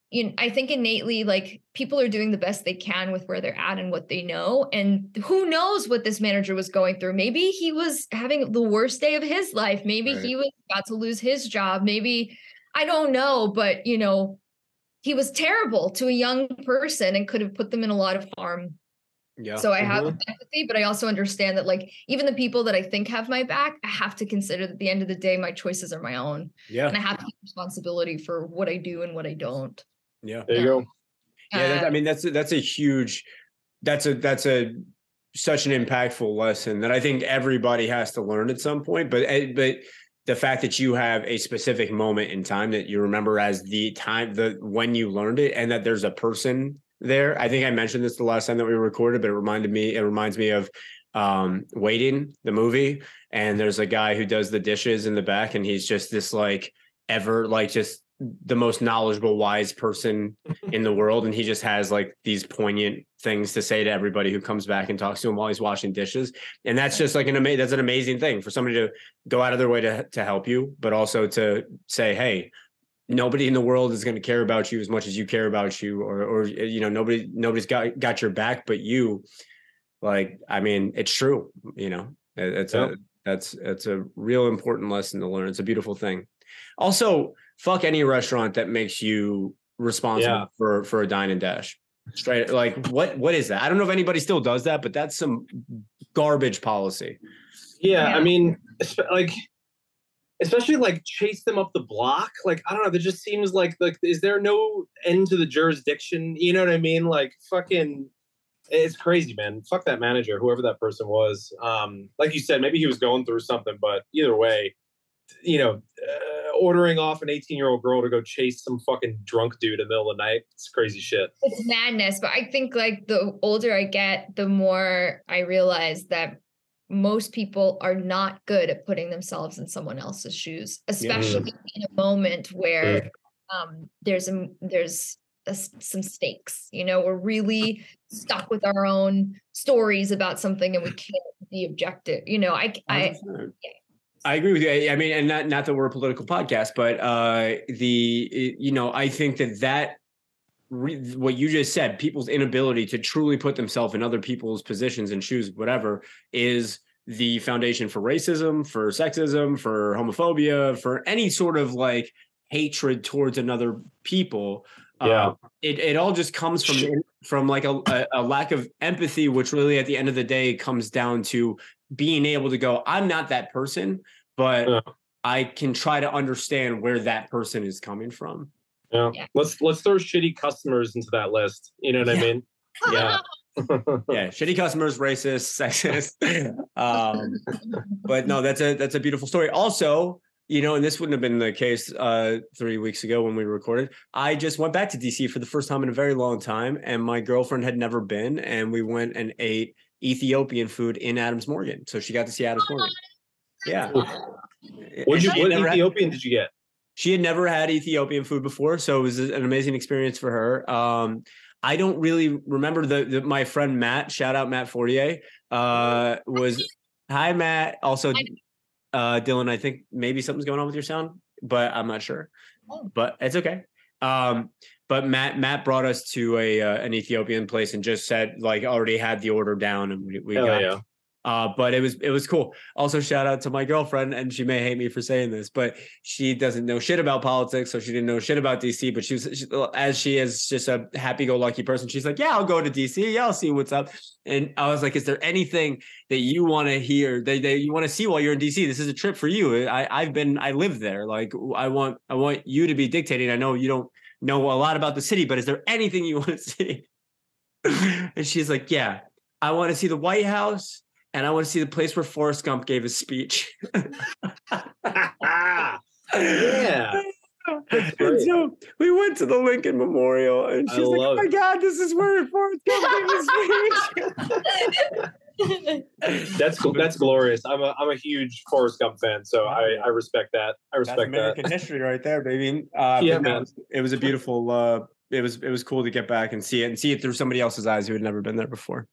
Speaker 4: you know, I think innately like people are doing the best they can with where they're at and what they know. And who knows what this manager was going through? Maybe he was having the worst day of his life. Maybe
Speaker 2: Right.
Speaker 4: he was about to lose his job. Maybe I don't know, but you know, he was terrible to a young person and could have put them in a lot of harm.
Speaker 2: yeah.
Speaker 4: So I have
Speaker 1: Mhm.
Speaker 4: empathy, but I also understand that like even the people that I think have my back, I have to consider that at the end of the day, my choices are my own.
Speaker 2: yeah.
Speaker 4: And I have to take responsibility for what I do and what I don't.
Speaker 2: Yeah.
Speaker 1: There you go.
Speaker 2: Yeah, that, I mean that's a, that's a huge that's a that's a such an impactful lesson that I think everybody has to learn at some point. But eh, but the fact that you have a specific moment in time that you remember as the time the when you learned it, and that there's a person there. I think I mentioned this the last time that we recorded, but it reminded me. It reminds me of um waiting the movie and there's a guy who does the dishes in the back and he's just this like ever like just the most knowledgeable wise person in the world and he just has like these poignant things to say to everybody who comes back and talks to him while he's washing dishes. And that's just like an amazing that's an amazing thing for somebody to go out of their way to to help you but also to say hey nobody in the world is going to care about you as much as you care about you or or you know nobody nobody's got got your back but you. Like i mean it's true you know? It- it's
Speaker 1: Yep.
Speaker 2: a that's it's a real important lesson to learn. It's a beautiful thing. Also fuck any restaurant that makes you responsible
Speaker 1: Yeah.
Speaker 2: for for a dine and dash straight like what what is that i don't know if anybody still does that but that's some garbage policy
Speaker 1: Yeah,
Speaker 4: Yeah.
Speaker 1: I mean, like, especially like chase them up the block. Like, I don't know. There just seems like like, is there no end to the jurisdiction? You know what I mean? Like, fucking, it's crazy, man. Fuck that manager, whoever that person was. Um, like you said, maybe he was going through something, but either way, you know, uh, ordering off an 18 year old girl to go chase some fucking drunk dude in the middle of the night. It's crazy shit.
Speaker 4: it's madness. But I think like the older I get, the more I realize that most people are not good at putting themselves in someone else's shoes, especially in a moment where um, there's a there's a some stakes. You know, we're really stuck with our own stories about something, and we can't be objective. You know, I I
Speaker 2: 100%. I agree with you. I I mean, and not not that we're a political podcast, but uh, the you know, I think that that re- what you just said, people's inability to truly put themselves in other people's positions and shoes, whatever, is the foundation for racism, for sexism, for homophobia, for any sort of like hatred towards another people.
Speaker 1: Yeah.
Speaker 2: Uh, it it all just comes from from like a, a lack of empathy, which really at the end of the day comes down to being able to go, I'm not that person, but
Speaker 1: Yeah.
Speaker 2: I can try to understand where that person is coming from.
Speaker 1: Yeah.
Speaker 4: Yeah.
Speaker 1: Let's let's throw shitty customers into that list. You know what I mean? Yeah.
Speaker 2: Yeah, shitty customers, racist, sexist. um, but no, that's a that's a beautiful story. Also, you know, and this wouldn't have been the case uh, three weeks ago when we recorded. I just went back to DC for the first time in a very long time, and my girlfriend had never been, and we went and ate Ethiopian food in Adams Morgan, so she got to see Adams Morgan. Yeah.
Speaker 1: What you what
Speaker 2: had never had-
Speaker 1: Ethiopian did you get?
Speaker 2: she had never had Ethiopian food before, so it was an amazing experience for her. Um, I don't really remember the, the my friend Matt. Shout out Matt Fortier. Uh, was hi Matt. Also, uh, Dylan. I think maybe something's going on with your sound, but I'm not sure.
Speaker 4: Oh.
Speaker 2: But it's okay. Um, but Matt Matt brought us to a uh, an Ethiopian place and just said like already had the order down and we, we got
Speaker 1: yeah.
Speaker 2: uh, but it was it was cool. Also, shout out to my girlfriend, and she may hate me for saying this, but she doesn't know shit about politics, so she didn't know shit about DC. But she was she, as she is just a happy-go-lucky person. She's like, "Yeah, I'll go to DC. Yeah, I'll see what's up." And I was like, "Is there anything that you want to hear that, that you want to see while you're in DC? This is a trip for you. I I've been I live there. Like I want I want you to be dictating. I know you don't know a lot about the city, but is there anything you want to see?" and she's like, "Yeah, I want to see the White House." and I want to see the place where Forrest Gump gave his speech.
Speaker 1: yeah.
Speaker 2: And so we went to the Lincoln Memorial, and
Speaker 1: I
Speaker 2: she's like, "Oh my
Speaker 1: it.
Speaker 2: God, this is where Forrest Gump gave his speech."
Speaker 1: That's. That's glorious. I'm a I'm a huge Forrest Gump fan, so I I respect that. I
Speaker 2: That's
Speaker 1: respect that.
Speaker 2: American history right there, baby. Uh,
Speaker 1: Yeah, man.
Speaker 2: It was a beautiful. Uh, it was it was cool to get back and see it and see it through somebody else's eyes who had never been there before.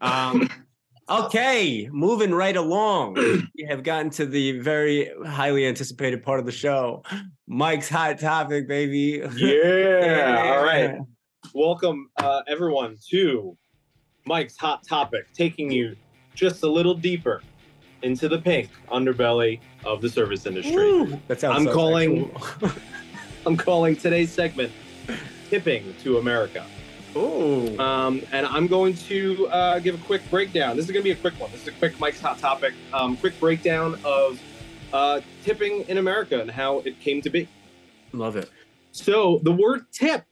Speaker 2: Um, okay, moving right along, we have gotten to the very highly anticipated part of the show, Mike's hot topic, baby.
Speaker 1: Yeah. All right. Welcome uh, everyone to Mike's hot topic, taking you just a little deeper into the pink underbelly of the service industry.
Speaker 2: Woo, that sounds.
Speaker 1: I'm
Speaker 2: so
Speaker 1: calling-. I'm calling today's segment "Tipping to America,"
Speaker 2: Ooh.
Speaker 1: um, and I'm going to uh, give a quick breakdown. This is going to be a quick one. This is a quick Mike's hot topic. Um, quick breakdown of uh, tipping in America and how it came to be.
Speaker 2: Love it.
Speaker 1: So the word tip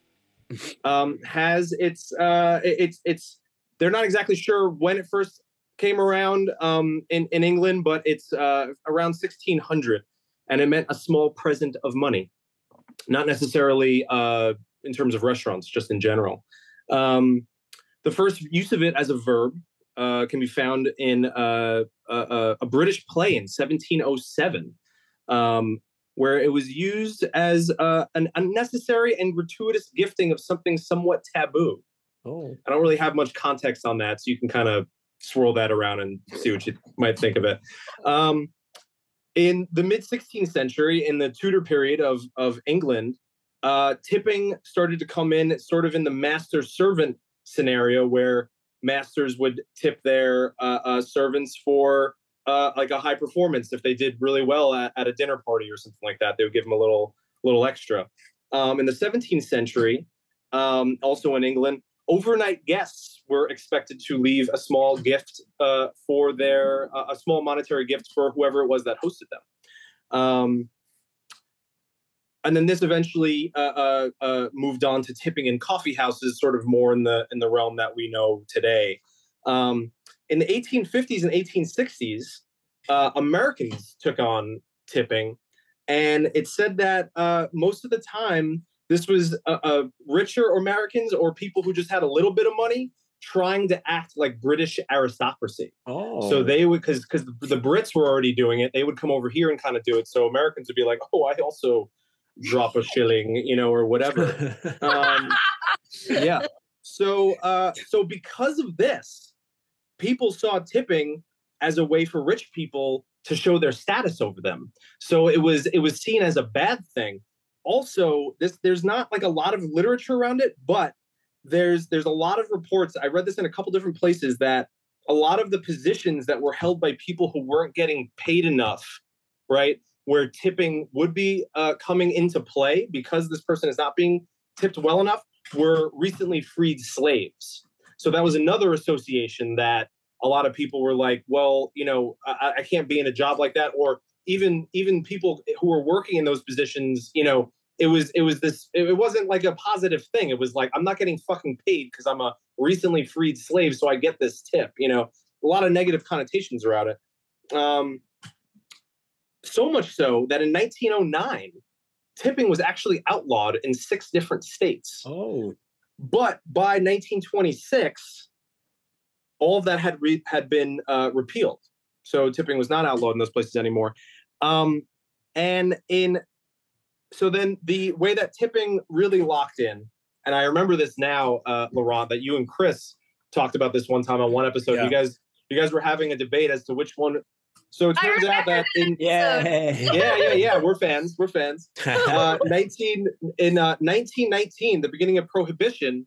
Speaker 1: um, has its uh, it- it's it's they're not exactly sure when it first came around um, in in England, but it's uh, around 1600, and it meant a small present of money, not necessarily uh, in terms of restaurants, just in general. Um, the first use of it as a verb uh, can be found in uh, a, a, British play in 1707. Um, where it was used as uh, an unnecessary and gratuitous gifting of something somewhat taboo.
Speaker 2: Oh.
Speaker 1: I don't really have much context on that, so you can kind of swirl that around and see what you might think of it. Um, in the mid 16th century, in the Tudor period of, of England, uh, tipping started to come in sort of in the master servant scenario where masters would tip their uh, uh, servants for uh, like a high performance if they did really well at, at a dinner party or something like that they would give them a little little extra um, in the 17th century um, also in england overnight guests were expected to leave a small gift uh, for their uh, a small monetary gift for whoever it was that hosted them um, and then this eventually uh, uh, uh, moved on to tipping in coffee houses, sort of more in the in the realm that we know today. Um, in the 1850s and 1860s, uh, Americans took on tipping, and it said that most of the time this was uh, uh, richer Americans or people who just had a little bit of money trying to act like British aristocracy.
Speaker 2: Oh.
Speaker 1: So they would, because because the Brits were already doing it, they would come over here and kind of do it. So Americans would be like, "Oh, I also drop a shilling, you know, or whatever. Um, yeah. So uh, so because of this, people saw tipping as a way for rich people to show their status over them. So it was it was seen as a bad thing. Also, this there's not like a lot of literature around it, but there's there's a lot of reports. I read this in a couple different places that a lot of the positions that were held by people who weren't getting paid enough, right, where tipping would be uh, coming into play because this person is not being tipped well enough, were recently freed slaves. So that was another association that a lot of people were like, well, you know, I, I can't be in a job like that, or even even people who were working in those positions, you know, it was it was this it wasn't like a positive thing. It was like I'm not getting fucking paid because I'm a recently freed slave, so I get this tip. You know, a lot of negative connotations around it. Um, so much so that in 1909, tipping was actually outlawed in six different states.
Speaker 2: oh,
Speaker 1: But by 1926, all of that had re- had been uh, repealed. So tipping was not outlawed in those places anymore. Um, and in so then the way that tipping really locked in, and I remember this now, uh, Laurent, that you and Chris talked about this one time on one episode.
Speaker 2: Yeah.
Speaker 1: You guys, you guys were having a debate as to which one. So it turns out that in
Speaker 2: yeah,
Speaker 1: yeah, yeah, yeah, we're fans, we're fans uh, 19 in uh, 1919 the beginning of prohibition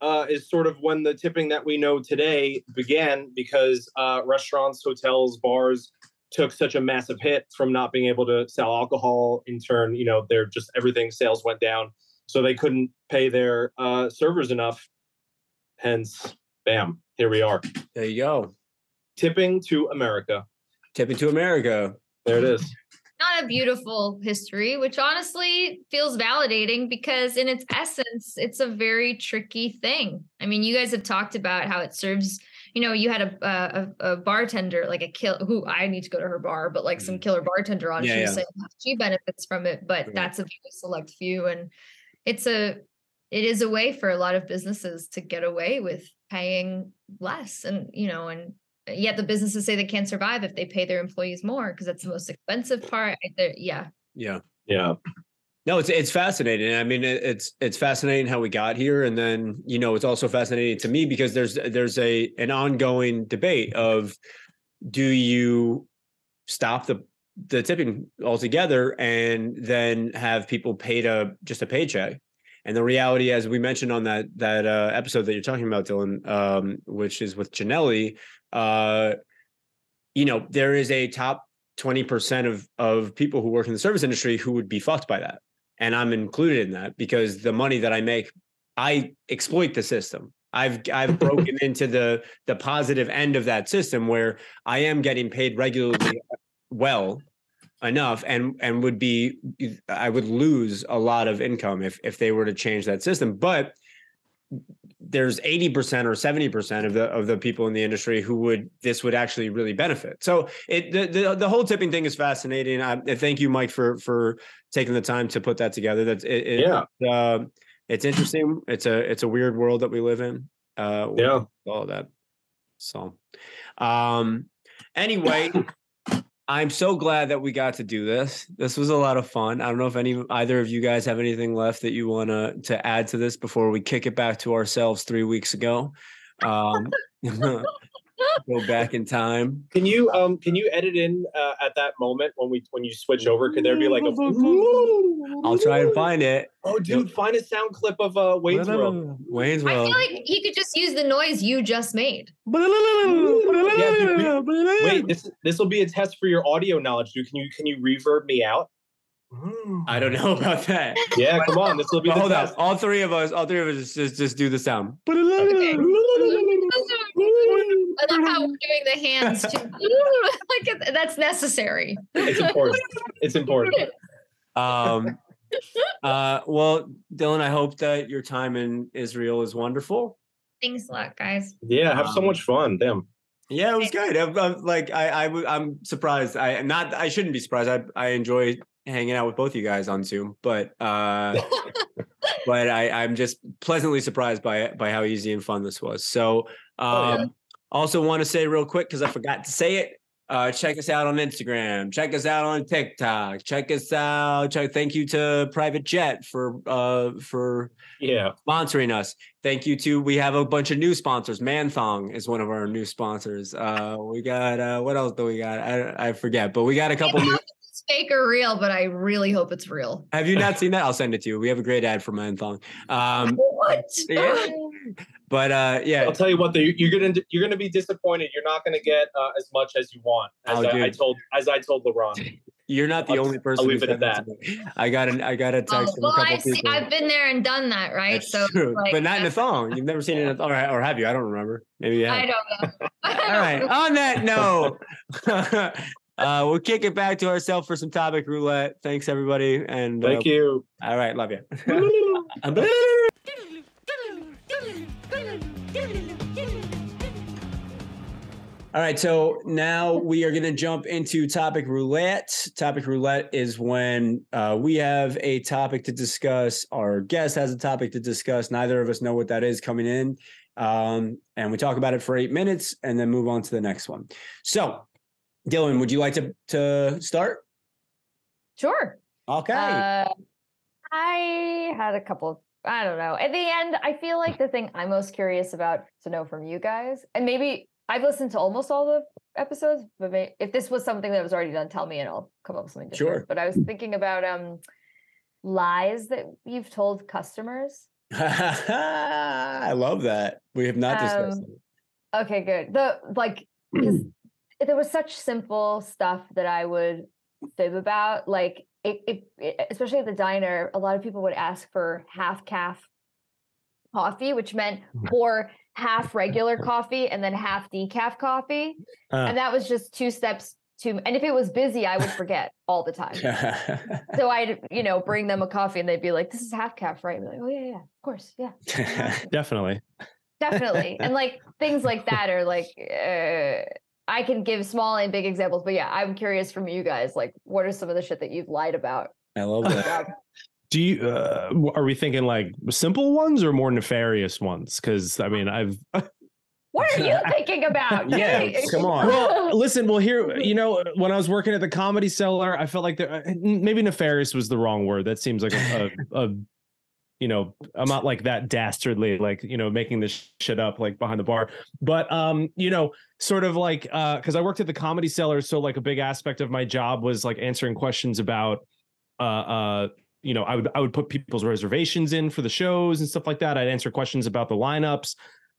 Speaker 1: uh, is sort of when the tipping that we know today began because uh, restaurants hotels bars took such a massive hit from not being able to sell alcohol in turn you know they're just everything sales went down so they couldn't pay their uh, servers enough hence bam here we are
Speaker 2: there you go.
Speaker 1: tipping to america
Speaker 2: Tipping to America.
Speaker 1: there it is
Speaker 4: not a beautiful history, which honestly feels validating because, in its essence, it's a very tricky thing. I mean, you guys have talked about how it serves. You know, you had a a, a bartender, like a kill, who I need to go to her bar, but like some mm. killer bartender on.
Speaker 2: Yeah,
Speaker 4: she was
Speaker 2: yeah.
Speaker 4: saying she benefits from it, but
Speaker 2: Right.
Speaker 4: that's a very select few, and it's a it is a way for a lot of businesses to get away with paying less, and you know, and yet the businesses say they can't survive if they pay their employees more because that's the most expensive part. I- Yeah,
Speaker 2: Yeah.
Speaker 1: yeah
Speaker 2: No, it's it's fascinating. I mean, it, it's it's fascinating how we got here, and then you know, it's also fascinating to me because there's there's a an ongoing debate of do you stop the the tipping altogether and then have people paid a just a paycheck. And the reality, as we mentioned on that that uh, episode that you're talking about, Dylan, um, which is with Janelli, uh, you know, there is a top 20% of of people who work in the service industry who would be fucked by that. And I'm included in that because the money that I make, I exploit the system. I've I've broken into the the positive end of that system where I am getting paid regularly well enough and and would be I would lose a lot of income if if they were to change that system. But there's 80% or 70% of the of the people in the industry who would this would actually really benefit. So it the the, the whole tipping thing is fascinating. I, I thank you, Mike, for for taking the time to put that together. That's it, it
Speaker 1: yeah
Speaker 2: uh, it's interesting. It's a it's a weird world that we live in. Uh,
Speaker 1: Yeah.
Speaker 2: all of that. So, um, anyway, I'm so glad that we got to do this. This was a lot of fun. I don't know if any either of you guys have anything left that you want to to add to this before we kick it back to ourselves three weeks ago. Um, go back in time.
Speaker 1: Can you um can you edit in uh, at that moment when we when you switch over? Could there be like a?
Speaker 2: I'll try and find it.
Speaker 1: Oh, dude, find a sound clip of uh Wayne's World.
Speaker 2: Wayne's
Speaker 4: I
Speaker 2: World.
Speaker 4: feel like he could just use the noise you just made.
Speaker 1: Wait, this this will be a test for your audio knowledge, dude. Can you can you reverb me out?
Speaker 2: I don't know about that.
Speaker 1: Yeah, come on. This will be
Speaker 2: But
Speaker 1: the
Speaker 2: hold on. All three of us, all three of us just just do the sound.
Speaker 4: Okay. I love how we're doing the hands too. like that's necessary.
Speaker 1: It's important. It's important.
Speaker 2: Um uh well, Dylan, I hope that your time in Israel is wonderful.
Speaker 4: Thanks a lot, guys.
Speaker 1: Yeah, have so
Speaker 2: Um,
Speaker 1: much fun. Damn.
Speaker 2: Yeah, it was good. I'm, I'm like I, I w- I'm surprised. I not I shouldn't be surprised. I I enjoy hanging out with both you guys on Zoom, but uh but I I'm just pleasantly surprised by by how easy and fun this was. So um
Speaker 1: Oh, yeah.
Speaker 2: Also want to say real quick because I forgot to say it. Uh, check us out on Instagram. Check us out on TikTok. Check us out. Check, thank you to Private Jet for uh for
Speaker 5: Yeah.
Speaker 2: sponsoring us. Thank you to we have a bunch of new sponsors. Manthong is one of our new sponsors. Uh, we got uh, what else do we got? I I forget, but we got a couple. new,
Speaker 6: fake or real, but I really hope it's real.
Speaker 2: have you not seen that? I'll send it to you. We have a great ad for Manthong. Um,
Speaker 6: What?
Speaker 2: yeah. but uh, yeah,
Speaker 5: I'll tell you what, though, you- you're gonna you're gonna be disappointed. You're not gonna get uh, as much as you want. As
Speaker 2: Oh,
Speaker 5: I, I
Speaker 2: dude.
Speaker 5: told as I told LeBron.
Speaker 2: you're not the
Speaker 5: I'll-
Speaker 2: only person.
Speaker 5: I'll
Speaker 2: who
Speaker 5: leave it
Speaker 2: said
Speaker 5: at
Speaker 2: to me. I got an I got a
Speaker 6: Oh,
Speaker 2: text from
Speaker 6: well,
Speaker 2: a couple
Speaker 6: I see,
Speaker 2: people.
Speaker 6: I've been there and done that, right?
Speaker 2: That's
Speaker 6: so,
Speaker 2: true,
Speaker 6: like,
Speaker 2: but not in a
Speaker 6: that's-
Speaker 2: thong. You've never seen it, in or, or have you? I don't remember. Maybe you have.
Speaker 6: I don't know.
Speaker 2: All right. On that note, uh, we'll kick it back to ourselves for some topic roulette. Thanks, everybody. And uh,
Speaker 5: Thank you.
Speaker 2: all right, love you. All right, so now we are going to jump into topic roulette. Topic roulette is when uh, we have a topic to discuss. Our guest has a topic to discuss. Neither of us know what that is coming in. Um, and we talk about it for eight minutes and then move on to the next one. So, Dylan, would you like to, to start?
Speaker 4: Sure.
Speaker 2: Okay.
Speaker 4: Uh, I had a couple. I don't know. At the end, I feel like the thing I'm most curious about to know from you guys, and maybe I've listened to almost all the episodes, but may, if this was something that was already done, tell me and I'll come up with something different.
Speaker 2: Sure.
Speaker 4: But I was thinking about um lies that you've told customers.
Speaker 2: I love that. We have not discussed
Speaker 4: Um,
Speaker 2: it.
Speaker 4: Okay, good. The like there was such simple stuff that I would fib about. Like it, it, it- especially at the diner, a lot of people would ask for half caff coffee, which meant pour half regular coffee and then half decaf coffee.
Speaker 1: Uh.
Speaker 4: And that was just two steps to, And if it was busy, I would forget all the time. So I'd, you know, bring them a coffee and they'd be like, this is half caff, right? Like, oh, yeah, yeah, of course. Yeah.
Speaker 1: Definitely.
Speaker 4: definitely and like things like that are like uh, i can give small and big examples but yeah i'm curious from you guys like what are some of the shit that you've lied about
Speaker 2: I love that.
Speaker 1: Do you uh, are we thinking like simple ones or more nefarious ones? Because I mean, I've
Speaker 4: what are you thinking about
Speaker 2: Yeah, come on.
Speaker 1: well, listen. Well, here, you know, when I was working at the Comedy Cellar, I felt like there, uh, maybe nefarious was the wrong word. That seems like a, a, a you know, I'm not like that dastardly, like you know, making this shit up like behind the bar. But um, you know, sort of like uh, because I worked at the Comedy Cellar, so like a big aspect of my job was like answering questions about uh uh you know, I would I would put people's reservations in for the shows and stuff like that. I'd answer questions about the lineups.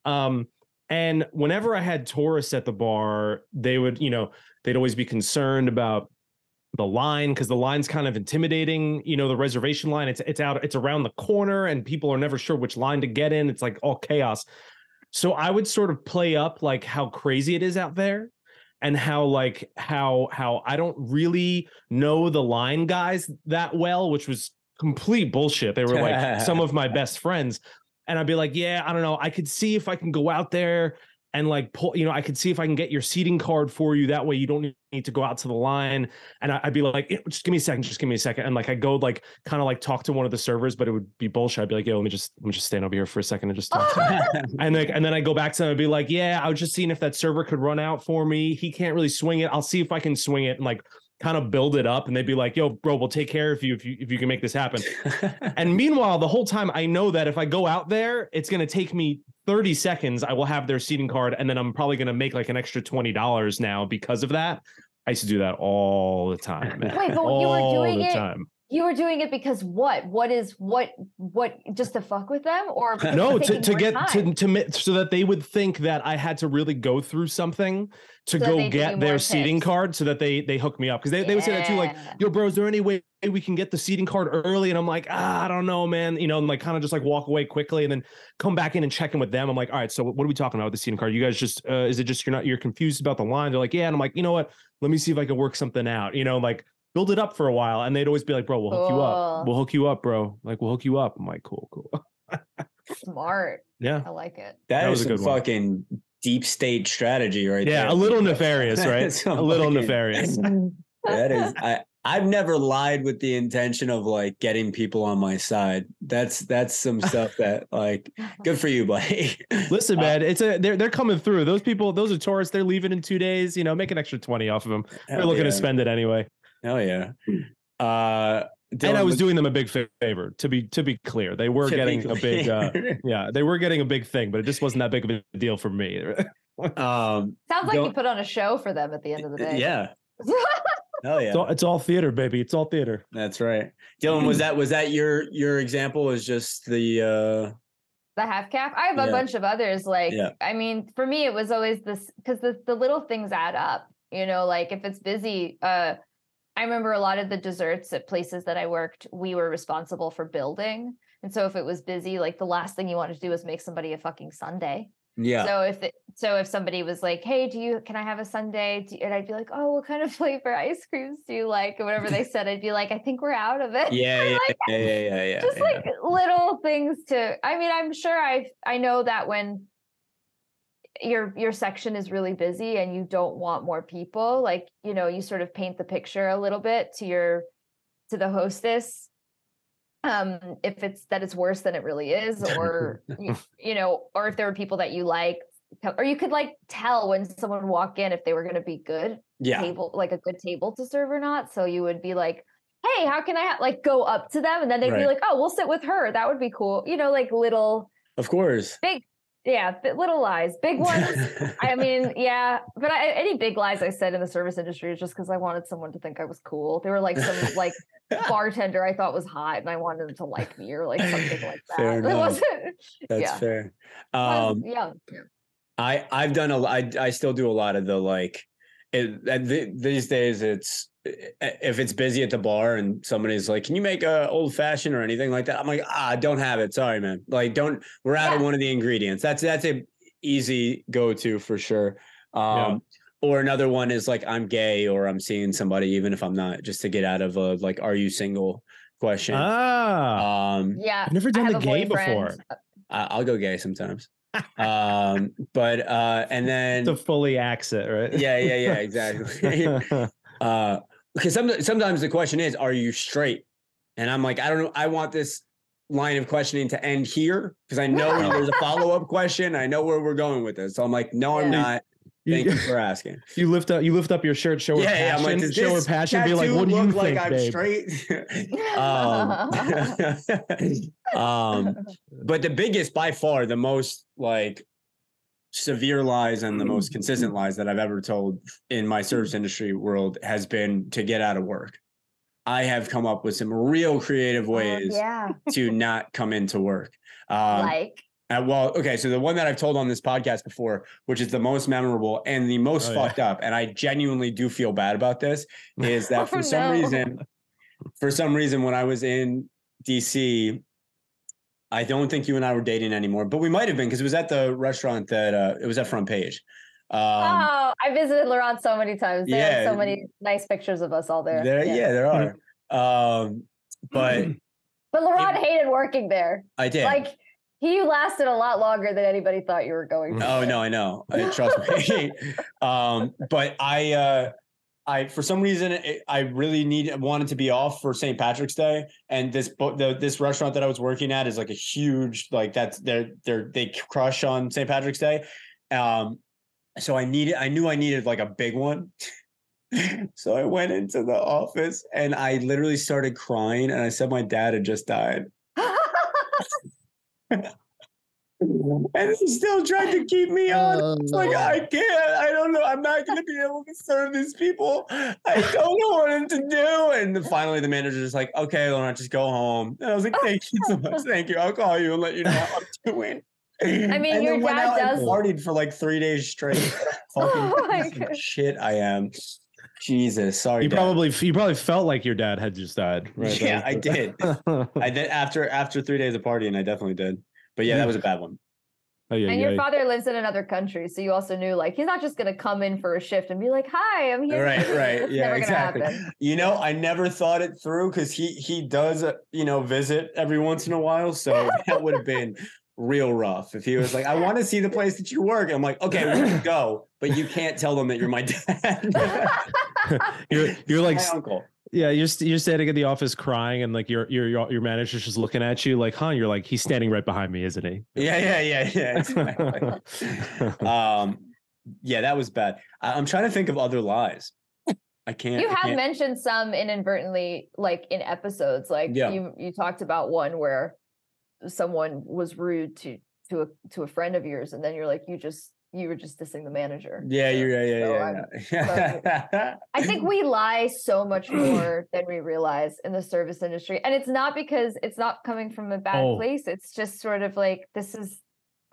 Speaker 1: Um, and whenever I had tourists at the bar, they would, you know, they'd always be concerned about the line because the line's kind of intimidating. You know, the reservation line, it's it's out, it's around the corner, and people are never sure which line to get in. It's like all chaos. So I would sort of play up like how crazy it is out there and how like how how I don't really know the line guys that well, which was complete bullshit. They were like some of my best friends. And I'd be like, yeah, I don't know. I could see if I can go out there and like pull, you know, I could see if I can get your seating card for you. That way you don't need to go out to the line. And I'd be like, "Eh, just give me a second, just give me a second. And like I go like kind of like talk to one of the servers, but it would be bullshit. I'd be like, yo, let me just let me just stand over here for a second and just talk to. And then and then I go back to them and be like, yeah, I was just seeing if that server could run out for me. He can't really swing it. I'll see if I can swing it and like kind of build it up. And they'd be like, yo, bro, we'll take care of you if you if you can make this happen. And meanwhile, the whole time I know that if I go out there, it's gonna take me 30 seconds. I will have their seating card, and then I'm probably gonna make like an extra $20 now because of that. I used to do that all the time. man.
Speaker 4: Wait, but you were
Speaker 1: all
Speaker 4: doing
Speaker 1: the
Speaker 4: it-
Speaker 1: time.
Speaker 4: You were doing it because what? What is what what just to fuck with them or
Speaker 1: no to, to get to,
Speaker 4: time?
Speaker 1: to mi- so that they would think that i had to really go through something to
Speaker 4: So
Speaker 1: go get their seating card so that they they hook me up. Because they, they would say that too like yo bro is there any way we can get the seating card early? And i'm like ah, i don't know man. You know and like kind of just like walk away quickly and then come back in and check in with them. I'm like all right so what are we talking about with the seating card? You guys just uh, is it just you're not you're confused about the line? They're like yeah. And i'm like you know what? Let me see if i can work something out. You know like build it up for a while and they'd always be like bro we'll hook you up we'll hook you up bro like we'll hook you up i'm like cool cool
Speaker 4: smart
Speaker 1: yeah
Speaker 4: i like it
Speaker 2: that
Speaker 1: That
Speaker 2: is
Speaker 1: was a
Speaker 2: some
Speaker 1: good one.
Speaker 2: fucking deep state strategy right
Speaker 1: yeah
Speaker 2: there.
Speaker 1: a little nefarious right a little
Speaker 2: fucking-
Speaker 1: nefarious
Speaker 2: That is, I I've never lied with the intention of like getting people on my side. That's that's some stuff that like good for you, buddy.
Speaker 1: Listen,
Speaker 2: Uh,
Speaker 1: man, it's a they're they're coming through. Those people, those are tourists. They're leaving in two days. You know, make an extra twenty off of them. They're looking
Speaker 2: yeah.
Speaker 1: to spend it anyway.
Speaker 2: Hell yeah. Uh
Speaker 1: and I was doing them a big favor. To be to be clear, they were getting a big. Uh, yeah, they were getting a big thing, but it just wasn't that big of a deal for me.
Speaker 2: um
Speaker 4: Sounds like you put on a show for them at the end of the day.
Speaker 2: yeah. Hell yeah.
Speaker 1: It's all, it's all theater, baby. It's all theater.
Speaker 2: That's right. Dylan, was that was that your your example? Is just the uh
Speaker 4: the half caff. I have a
Speaker 2: Yeah.
Speaker 4: bunch of others. Like,
Speaker 2: Yeah.
Speaker 4: I mean, for me, it was always this because the, the little things add up. You know, like if it's busy, uh, I remember a lot of the desserts at places that I worked, we were responsible for building. And so if it was busy, like the last thing you wanted to do was make somebody a fucking sundae.
Speaker 2: yeah.
Speaker 4: So if it, so, if somebody was like, "Hey, do you can I have a sundae?" And I'd be like, "Oh, what kind of flavor ice creams do you like?" Or whatever they said, I'd be like, "I think we're out of it."
Speaker 2: yeah, yeah,
Speaker 4: like,
Speaker 2: yeah, yeah, yeah,
Speaker 4: just
Speaker 2: yeah.
Speaker 4: like little things to i mean i'm sure i i know that when your your section is really busy and you don't want more people like you know you sort of paint the picture a little bit to your to the hostess um if it's that it's worse than it really is or you, you know or if there were people that you like or you could like tell when someone walk in if they were going to be good
Speaker 2: yeah.
Speaker 4: table like a good table to serve or not so you would be like hey how can i ha-? like go up to them and then they'd
Speaker 2: Right.
Speaker 4: be like oh we'll sit with her that would be cool you know like little
Speaker 2: Of course.
Speaker 4: Yeah little lies big ones i mean yeah but I, any big lies i said in the service industry is just because i wanted someone to think i was cool they were like some like bartender i thought was hot and i wanted them to like me or like something like that
Speaker 2: Fair
Speaker 4: it
Speaker 2: enough.
Speaker 4: wasn't
Speaker 2: That's
Speaker 4: yeah.
Speaker 2: fair.
Speaker 4: Was
Speaker 2: Um
Speaker 4: young
Speaker 2: I I've done a I I still do a lot of the like it, these days it's if it's busy at the bar and somebody's like, "Can you make a old fashioned or anything like that?" I'm like, "Ah, I don't have it. Sorry, man. Like, don't. We're out of one of the ingredients. That's that's a easy go to for sure." Um,
Speaker 1: Yeah.
Speaker 2: Or another one is like, "I'm gay" or "I'm seeing somebody," even if I'm not, just to get out of a like, "Are you single?" question.
Speaker 1: Ah,
Speaker 2: um,
Speaker 4: yeah
Speaker 1: I've never done the gay
Speaker 4: boyfriend.
Speaker 1: before.
Speaker 2: I- I'll go gay sometimes. um, but uh, and then
Speaker 1: To fully axe it, right?
Speaker 2: yeah, yeah, yeah, exactly. uh, because some, sometimes the question is, are you straight? And I'm like, I don't know. I want this line of questioning to end here because I know there's a follow up question. I know where we're going with this. So I'm like, no, I'm
Speaker 4: Yeah.
Speaker 2: not. Thank you for asking.
Speaker 1: You lift up, you lift up your shirt, show her
Speaker 2: yeah, yeah. I'm
Speaker 1: passion,
Speaker 2: like,
Speaker 1: show her passion. Be like, what do you
Speaker 2: look
Speaker 1: think,
Speaker 2: like I'm
Speaker 1: babe?
Speaker 2: straight? um, um, but the biggest, by far, the most like severe lies and the most consistent lies that I've ever told in my service industry world has been to get out of work. I have come up with some real creative
Speaker 4: Oh,
Speaker 2: ways
Speaker 4: yeah
Speaker 2: to not come into work. Um,
Speaker 4: like
Speaker 2: uh, well, okay, so the one that I've told on this podcast before, which is the most memorable and the most
Speaker 1: Oh, yeah.
Speaker 2: fucked up, and I genuinely do feel bad about this, is that for
Speaker 4: Oh,
Speaker 2: some
Speaker 4: no.
Speaker 2: reason, for some reason, when I was in DC, I don't think you and I were dating anymore, but we might have been because it was at the restaurant that uh, it was at Front Page. Um,
Speaker 4: oh, I visited Laurent so many times. They have
Speaker 2: yeah.
Speaker 4: so many nice pictures of us all there.
Speaker 2: there, yeah. there are. Um, but
Speaker 4: But Laurent hated working there.
Speaker 2: I did.
Speaker 4: Like he lasted a lot longer than anybody thought you were going to.
Speaker 2: Oh no, I know. I, trust me. um, but I, uh, I for some reason it, I really need wanted to be off for St. Patrick's Day, and this the this restaurant that I was working at is like a huge like that's they're they're they crush on St. Patrick's Day. Um, so I needed I knew I needed like a big one. so I went into the office and I literally started crying, and I said my dad had just died. And he still tried to keep me on. Oh, it's like I can't. I don't know. I'm not going to be able to serve these people. I don't know what to do. And finally, the manager's just like, "Okay, Laurent, just go home." And I was like, "Thank you so much. Thank you. I'll call you and let you know how I'm doing."
Speaker 4: I mean,
Speaker 2: And
Speaker 4: your
Speaker 2: then went
Speaker 4: dad
Speaker 2: out and
Speaker 4: does-
Speaker 2: partied for like three days straight. Fucking
Speaker 4: Oh my God.
Speaker 2: shit, I am. Jesus, sorry.
Speaker 1: You
Speaker 2: Dad.
Speaker 1: probably you probably felt like your dad had just died, right?
Speaker 2: Yeah, I did. I did after after three days of partying. I definitely did. But yeah, that was a bad one.
Speaker 1: Oh, yeah,
Speaker 4: and
Speaker 1: yeah.
Speaker 4: your father lives in another country, so you also knew like he's not just gonna come in for a shift and be like, "Hi, I'm here."
Speaker 2: Right, right. Yeah,
Speaker 4: never
Speaker 2: exactly. You know, I never thought it through because he he does uh, you know visit every once in a while, so that would have been real rough if he was like, "I want to see the place that you work." I'm like, "Okay, we can go, but you can't tell them that you're my dad."
Speaker 1: you're you're like
Speaker 2: my uncle.
Speaker 1: Yeah you're you're standing in the office crying and like your your your your manager's just looking at you like huh you're like he's standing right behind me isn't he
Speaker 2: Yeah, yeah, yeah, yeah. Exactly. um, yeah, that was bad. I, I'm trying to think of other lies. I can't.
Speaker 4: you have
Speaker 2: can't-
Speaker 4: mentioned some inadvertently like in episodes like
Speaker 2: Yeah.
Speaker 4: you you talked about one where someone was rude to to a to a friend of yours and then you're like you just you were just dissing the manager
Speaker 2: Yeah,
Speaker 4: So-
Speaker 2: you're yeah, yeah,
Speaker 4: so
Speaker 2: yeah,
Speaker 4: I'm-
Speaker 2: yeah.
Speaker 4: I think we lie so much more than we realize in the service industry. And it's not because it's not coming from a bad
Speaker 1: Oh.
Speaker 4: place. It's just sort of like this is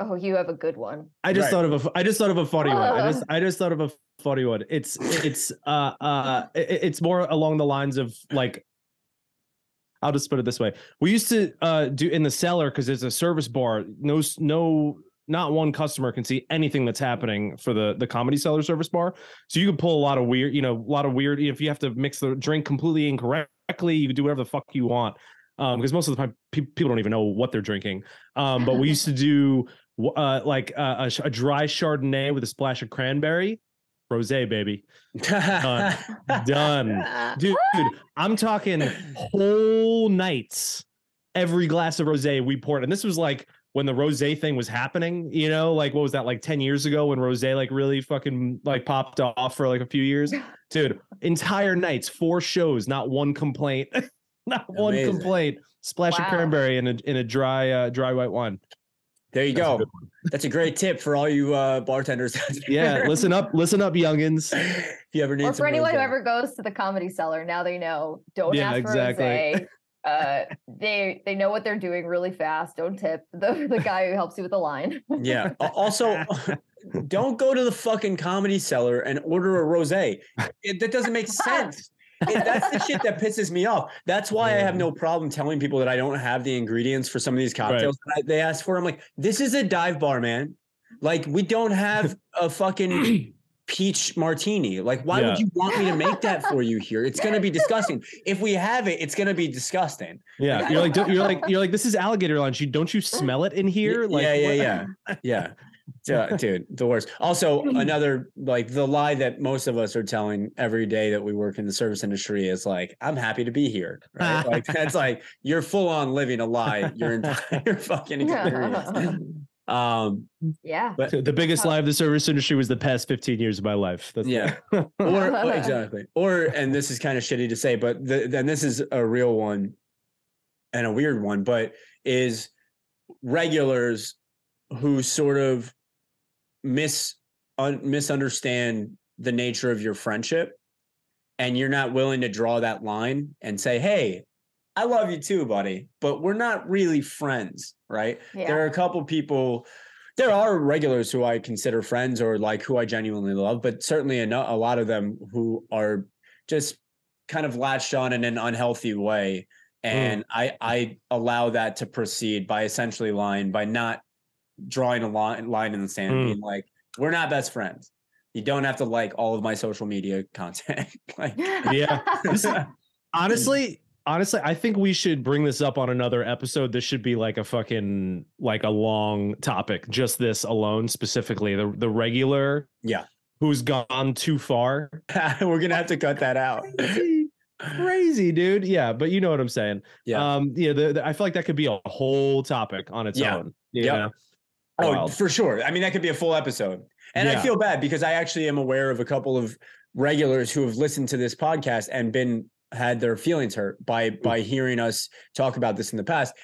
Speaker 4: oh, you have a good one.
Speaker 1: I just
Speaker 2: Right.
Speaker 1: thought of a f- I just thought of a funny one. I just I just thought of a funny one. It's it's uh uh i- i- it's more along the lines of like I'll just put it this way. We used to uh do in the cellar because it's a service bar. No no not one customer can see anything that's happening for the the comedy cellar service bar. So you can pull a lot of weird, you know, a lot of weird if you have to mix the drink completely incorrectly, you can do whatever the fuck you want. Um, because most of the time pe- people don't even know what they're drinking. Um, but we used to do uh, like uh, a, a dry Chardonnay with a splash of cranberry, rosé, baby. Done. done, Dude, I'm talking whole nights. Every glass of rosé we poured, and this was like when the rosé thing was happening. You know, like what was that like ten years ago when rosé like really fucking like popped off for like a few years, dude. Entire nights, four shows, not one complaint, not one complaint. Splash of cranberry in a in a dry uh, dry white wine.
Speaker 2: There you
Speaker 1: That's
Speaker 2: go.
Speaker 1: good one.
Speaker 2: That's a great tip for all you uh, bartenders.
Speaker 1: Yeah, listen up, listen up, youngins.
Speaker 2: if you ever need
Speaker 4: Or for anyone who ever goes to the comedy cellar, now they know don't
Speaker 1: Yeah,
Speaker 4: ask for
Speaker 1: exactly.
Speaker 4: rosé. Uh, they they know what they're doing really fast. Don't tip the, the guy who helps you with the line.
Speaker 2: Yeah. Also, don't go to the fucking comedy cellar and order a rosé. It, that doesn't make sense. It- that's the shit that pisses me off. That's why I have no problem telling people that I don't have the ingredients for some of these cocktails that I- they ask for. I'm like, this is a dive bar, man. Like, we don't have a fucking peach martini. Like, why
Speaker 1: Yeah.
Speaker 2: would you want me to make that for you here? It's gonna be disgusting. If we have it, it's gonna be disgusting.
Speaker 1: Yeah, you're like don't- you're like you're like this is Alligator Lounge. You don't you smell it in here? Like
Speaker 2: yeah, yeah,
Speaker 1: what-
Speaker 2: yeah, yeah. Yeah, dude, the worst. Also, mm-hmm. another like the lie that most of us are telling every day that we work in the service industry is like, "I'm happy to be here." Right? like that's like you're full on living a lie your entire fucking uh-huh. experience. Um,
Speaker 4: yeah.
Speaker 2: but
Speaker 1: The biggest lie of the service industry was the past 15 years of my life. That's
Speaker 2: yeah, or or- exactly, or and this is kind of shitty to say, but the, then this is a real one and a weird one, but is regulars who sort of mis un, misunderstand the nature of your friendship and you're not willing to draw that line and say hey i love you too buddy but we're not really friends right
Speaker 4: Yeah.
Speaker 2: there are a couple people there are regulars who i consider friends or like who i genuinely love but certainly a, a lot of them who are just kind of latched on in an unhealthy way and i i allow that to proceed by essentially lying by not drawing a line line in the sand
Speaker 1: Mm.
Speaker 2: being like we're not best friends you don't have to like all of my social media content like
Speaker 1: Yeah. honestly, honestly, I think we should bring this up on another episode. This should be like a fucking like a long topic. Just this alone, specifically the the regular.
Speaker 2: Yeah.
Speaker 1: Who's gone too far?
Speaker 2: we're gonna have to cut that out
Speaker 1: Crazy, crazy, dude. Yeah, but you know what I'm saying.
Speaker 2: Yeah.
Speaker 1: Um. Yeah. The, the- I feel like that could be a whole topic on its
Speaker 2: Yeah.
Speaker 1: own. Yeah.
Speaker 2: Oh,
Speaker 1: Wild.
Speaker 2: for sure. I mean, that could be a full episode. And I feel bad because I actually am aware of a couple of regulars who have listened to this podcast and been had their feelings hurt by
Speaker 1: Mm.
Speaker 2: by hearing us talk about this in the past.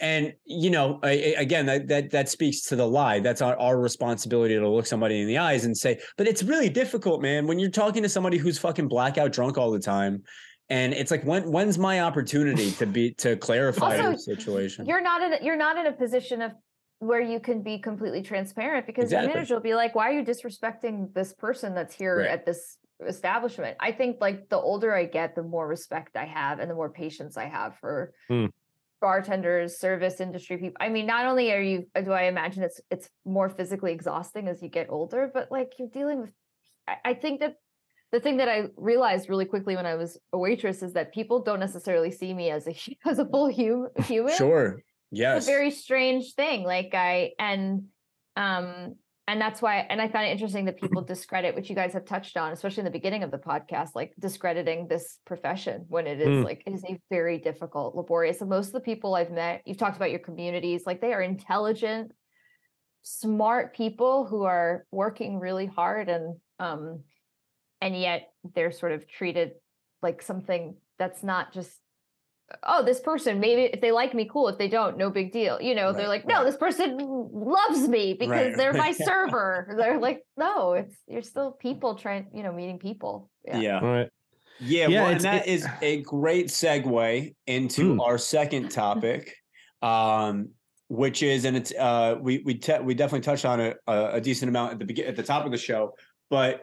Speaker 2: And you know, I, I- again, that that that speaks to the lie. That's our, our responsibility to look somebody in the eyes and say, but it's really difficult, man, when you're talking to somebody who's fucking blackout drunk all the time. And it's like, when when's my opportunity to be to clarify
Speaker 4: Also,
Speaker 2: the situation?
Speaker 4: you're not in a, you're not in a position of where you can be completely transparent because
Speaker 2: Exactly.
Speaker 4: the manager will be like, "Why are you disrespecting this person that's here
Speaker 2: Right.
Speaker 4: at this establishment?" I think like the older I get, the more respect I have and the more patience I have for
Speaker 1: Hmm.
Speaker 4: bartenders, service industry people. I mean, not only are you do I imagine it's it's more physically exhausting as you get older, but like you're dealing with. I, I think that the thing that I realized really quickly when I was a waitress is that people don't necessarily see me as a as a full hum, human
Speaker 2: Sure.
Speaker 4: it's a very strange thing like i and um and that's why and i find it interesting that people discredit which you guys have touched on especially in the beginning of the podcast like discrediting this profession when it is
Speaker 1: Mm.
Speaker 4: like it is a very difficult laborious and most of the people i've met you've talked about your communities like they are intelligent smart people who are working really hard and um and yet they're sort of treated like something that's not just oh this person maybe if they like me cool if they don't no big deal you know they're like no
Speaker 2: right.
Speaker 4: this person loves me because
Speaker 2: Right,
Speaker 4: they're my server they're like no it's you're still people trying you know meeting people
Speaker 2: Yeah.
Speaker 1: All right.
Speaker 2: Yeah,
Speaker 1: Yeah,
Speaker 2: well, and
Speaker 1: it's-
Speaker 2: that
Speaker 1: it-
Speaker 2: is a great segue into
Speaker 1: Hmm.
Speaker 2: our second topic, um, which is, and it's uh, we we te- we definitely touched on it a, a decent amount at the begin at the top of the show, but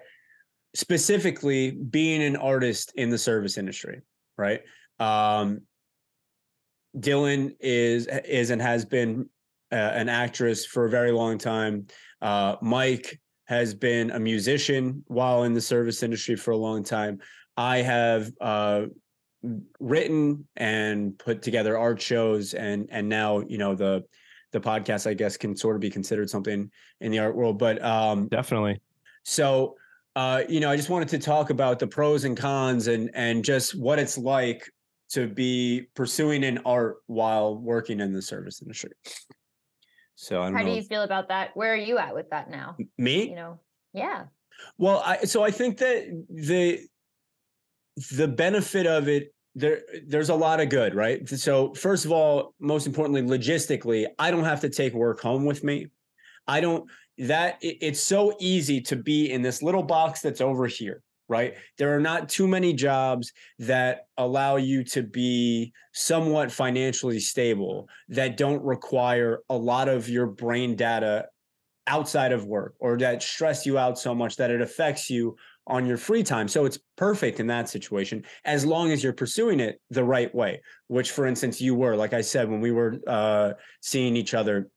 Speaker 2: specifically being an artist in the service industry, right? Um, Dylan is is and has been uh, an actress for a very long time. Uh, Mike has been a musician while in the service industry for a long time. I have uh, written and put together art shows, and and now you know the the podcast I guess can sort of be considered something in the art world. But um,
Speaker 1: Definitely.
Speaker 2: so uh, you know, I just wanted to talk about the pros and cons and and just what it's like to be pursuing an art while working in the service industry. So
Speaker 4: how do you
Speaker 2: if-
Speaker 4: feel about that where are you at with that now
Speaker 2: me?
Speaker 4: you know yeah
Speaker 2: Well, I so I think that the the benefit of it there there's a lot of good, right? So first of all, most importantly, logistically, I don't have to take work home with me. I don't that it- it's so easy to be in this little box that's over here, right? There are not too many jobs that allow you to be somewhat financially stable that don't require a lot of your brain data outside of work or that stress you out so much that it affects you on your free time. So it's perfect in that situation as long as you're pursuing it the right way, which for instance you were like I said when we were uh seeing each other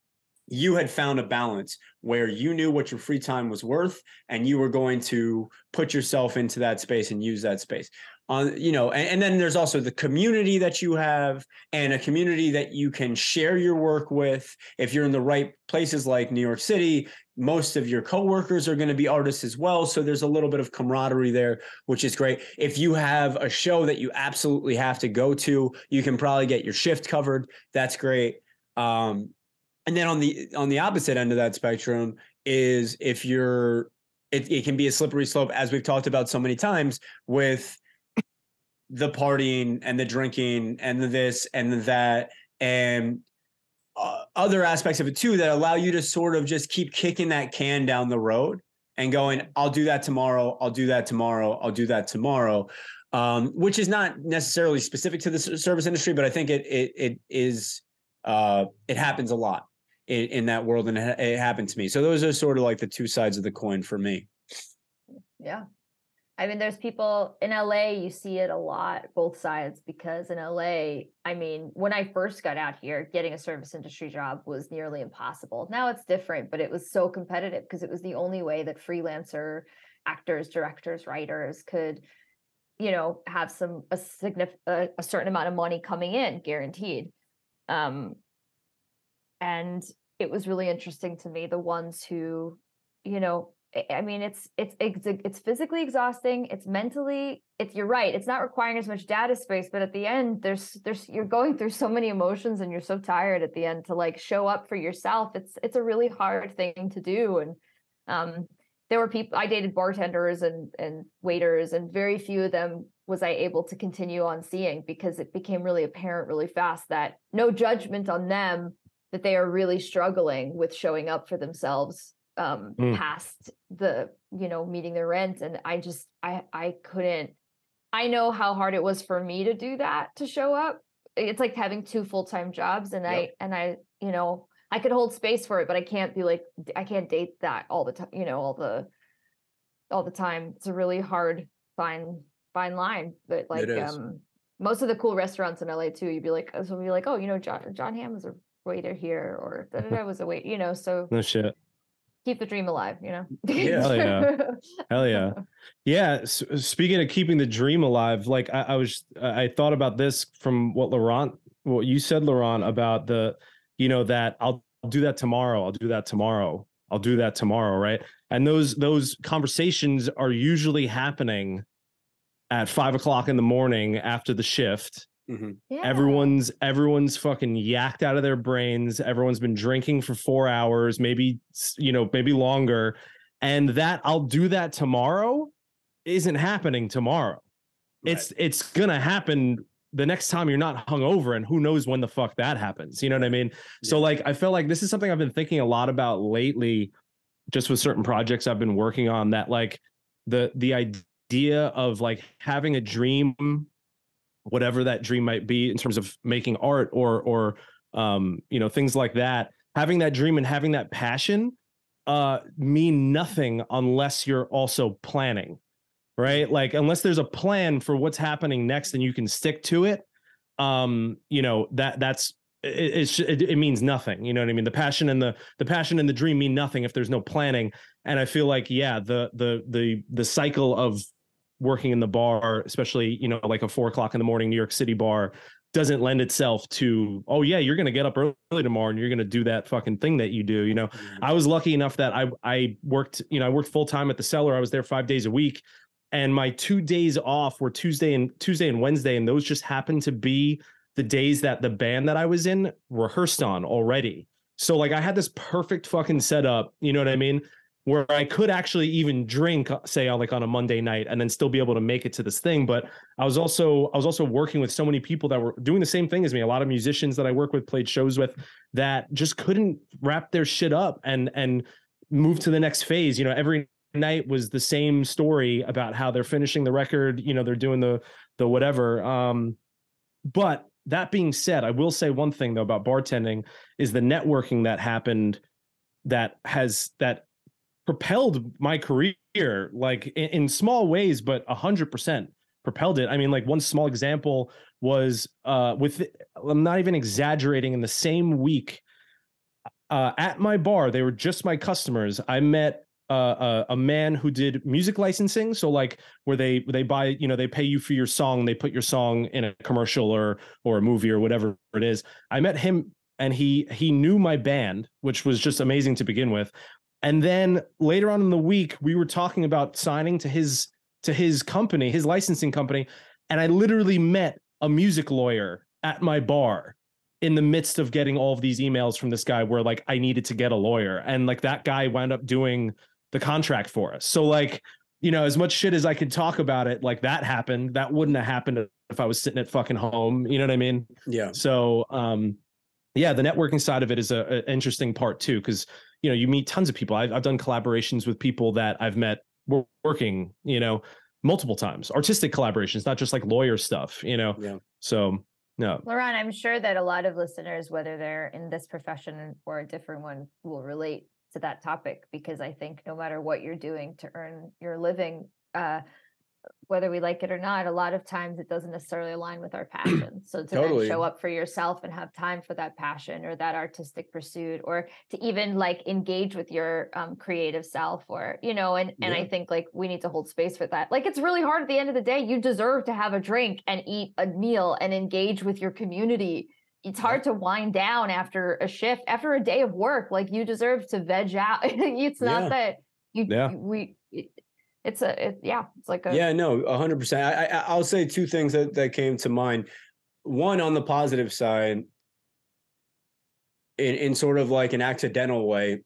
Speaker 2: you had found a balance where you knew what your free time was worth and you were going to put yourself into that space and use that space. On you know and, and then there's also the community that you have and a community that you can share your work with. If you're in the right places like new york city most of your coworkers are going to be artists as well so there's a little bit of camaraderie there which is great. If you have a show that you absolutely have to go to you can probably get your shift covered. That's great. Um, and then on the on the opposite end of that spectrum is if you're it, it can be a slippery slope as we've talked about so many times with the partying and the drinking and the this and the that and uh, other aspects of it too that allow you to sort of just keep kicking that can down the road and going i'll do that tomorrow i'll do that tomorrow i'll do that tomorrow um, which is not necessarily specific to the service industry but i think it it, it is uh, it happens a lot in, in that world and it, it happened to me so those are sort of like the two sides of the coin for me
Speaker 4: Yeah. I mean, there's people in LA, you see it a lot, both sides, because in LA, I mean, when I first got out here, getting a service industry job was nearly impossible. Now it's different, but it was so competitive because it was the only way that freelancer actors, directors, writers could, you know, have some a significant a, a certain amount of money coming in guaranteed. Um and it was really interesting to me the ones who you know I- mean, it's it's it's it's physically exhausting. It's mentally. It's you're right. It's not requiring as much data space, but at the end, there's there's you're going through so many emotions, and you're so tired at the end to like show up for yourself. It's it's a really hard thing to do, and um, there were people I dated bartenders and and waiters, and very few of them was I able to continue on seeing because it became really apparent really fast that no judgment on them that they are really struggling with showing up for themselves um
Speaker 1: Mm.
Speaker 4: past the you know meeting their rent. And i just i i couldn't i know how hard it was for me to do that to show up. It's like having two full-time jobs and i and i you know i could hold space for it but i can't be like i can't date that all the time you know all the all the time. It's a really hard fine fine line but like um most of the cool restaurants in la too you'd be like so be like oh you know jon jon hamm was a waiter here or da, da, was a wait you know so
Speaker 1: No shit.
Speaker 4: keep the dream alive you know
Speaker 2: Yeah.
Speaker 1: Hell yeah. Hell yeah. Yeah. S- speaking of keeping the dream alive, like I, I was, I thought about this from what Laurent, what you said, Laurent, about the, you know, that I'll do that tomorrow. I'll do that tomorrow. I'll do that tomorrow, right? And those those conversations are usually happening at five o'clock in the morning after the shift.
Speaker 2: Mhm.
Speaker 4: Yeah.
Speaker 1: Everyone's everyone's fucking yacked out of their brains. Everyone's been drinking for four hours, maybe you know, maybe longer. And that I'll do that tomorrow isn't happening tomorrow. It's it's gonna happen the next time you're not hungover, and who knows when the fuck that happens. You know what I mean? So like I feel like this is something I've been thinking a lot about lately, just with certain projects I've been working on. That like the the idea of like having a dream, whatever that dream might be, in terms of making art or or um you know things like that. Having that dream and having that passion uh mean nothing unless you're also planning right like unless there's a plan for what's happening next and you can stick to it um you know that that's it, it, it means nothing you know what i mean the passion and the the passion and the dream mean nothing if there's no planning and i feel like yeah the the the the cycle of working in the bar especially you know like a four o'clock in the morning new york city bar doesn't lend itself to oh yeah you're gonna get up early tomorrow and you're gonna do that fucking thing that you do you know mm-hmm. I was lucky enough that I I worked, you know, I worked full time at the cellar. I was there five days a week. And my two days off were Tuesday and Tuesday and Wednesday. And those just happened to be the days that the band that I was in rehearsed on already. So like I had this perfect fucking setup, you know what I mean? Where I could actually even drink, say on like on a Monday night and then still be able to make it to this thing. But I was also I was also working with so many people that were doing the same thing as me. A lot of musicians that I work with, played shows with, that just couldn't wrap their shit up and and move to the next phase. You know, every night was the same story about how they're finishing the record, you know, they're doing the the whatever. Um but that being said, I will say one thing though about bartending is the networking that happened that has that propelled my career like in, in small ways but a hundred percent propelled it. I mean like one small example was uh with i'm not even exaggerating in the same week uh at my bar they were just my customers i met uh, a, a man who did music licensing. So like where they they buy you know they pay you for your song they put your song in a commercial or or a movie or whatever it is. I met him and he he knew my band which was just amazing to begin with and then later on in the week we were talking about signing to his to his company his licensing company and i literally met a music lawyer at my bar in the midst of getting all of these emails from this guy where like i needed to get a lawyer. And like that guy wound up doing the contract for us. So like you know as much shit as i could talk about it like that happened. That wouldn't have happened if i was sitting at fucking home. You know what i mean?
Speaker 2: Yeah.
Speaker 1: so um yeah the networking side of it is a, a interesting part too because you know you meet tons of people. I've, I've done collaborations with people that i've met wor- working you know multiple times artistic collaborations not just like lawyer stuff you know?
Speaker 2: Yeah.
Speaker 1: so no.
Speaker 4: Laurent, I'm sure that a lot of listeners, whether they're in this profession or a different one, will relate to that topic because I think no matter what you're doing to earn your living, uh, whether we like it or not, a lot of times it doesn't necessarily align with our passion. So to
Speaker 2: Totally.
Speaker 4: then show up for yourself and have time for that passion or that artistic pursuit, or to even like engage with your um, creative self, or you know, and and
Speaker 2: Yeah.
Speaker 4: I think like we need to hold space for that. Like it's really hard at the end of the day. You deserve to have a drink and eat a meal and engage with your community. It's hard to wind down after a shift, after a day of work. Like you deserve to veg out. it's not
Speaker 2: Yeah.
Speaker 4: that you
Speaker 1: Yeah.
Speaker 4: you- we. It, it's a it, yeah. It's like a
Speaker 2: Yeah, no, a hundred percent. I, I I'll say two things that that came to mind. One on the positive side, in in sort of like an accidental way,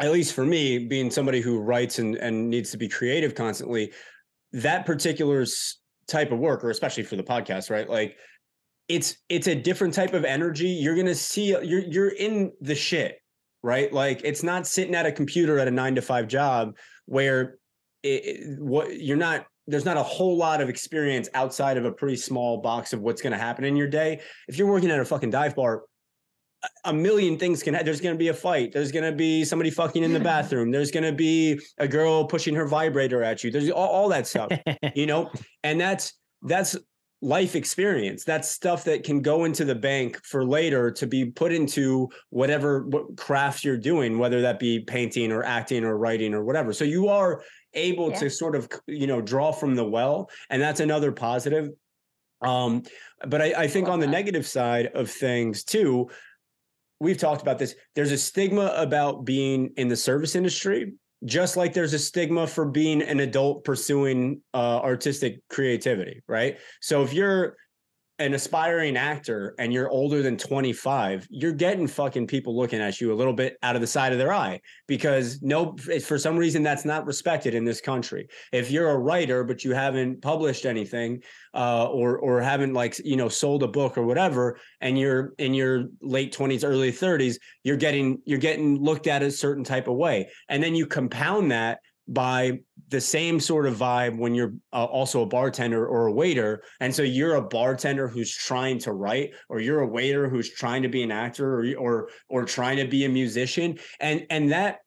Speaker 2: at least for me, being somebody who writes and and needs to be creative constantly, that particular type of work, or especially for the podcast, right? Like, it's it's a different type of energy. You're gonna see you're you're in the shit, right? Like, it's not sitting at a computer at a nine to five job where it, what you're not there's not a whole lot of experience outside of a pretty small box of what's going to happen in your day. If you're working at a fucking dive bar, a- a million things can happen. There's going to be a fight. There's going to be somebody fucking in the bathroom. There's going to be a girl pushing her vibrator at you. There's all, all that stuff, you know, and that's that's life experience. That's stuff that can go into the bank for later to be put into whatever what craft you're doing, whether that be painting or acting or writing or whatever. So you are able
Speaker 4: Yeah.
Speaker 2: to sort of you know draw from the well, and that's another positive. Um, but I, I think
Speaker 4: love
Speaker 2: on the
Speaker 4: that.
Speaker 2: negative side of things too, we've talked about this. There's a stigma about being in the service industry, just like there's a stigma for being an adult pursuing uh, artistic creativity, right? So if you're an aspiring actor and you're older than 25, you're getting fucking people looking at you a little bit out of the side of their eye because no, for some reason that's not respected in this country. If you're a writer but you haven't published anything uh, or or haven't like you know sold a book or whatever, and you're in your late 20s, early 30s, you're getting you're getting looked at a certain type of way, and then you compound that by the same sort of vibe when you're uh, also a bartender or a waiter. And so you're a bartender who's trying to write or you're a waiter who's trying to be an actor or or or trying to be a musician. And and that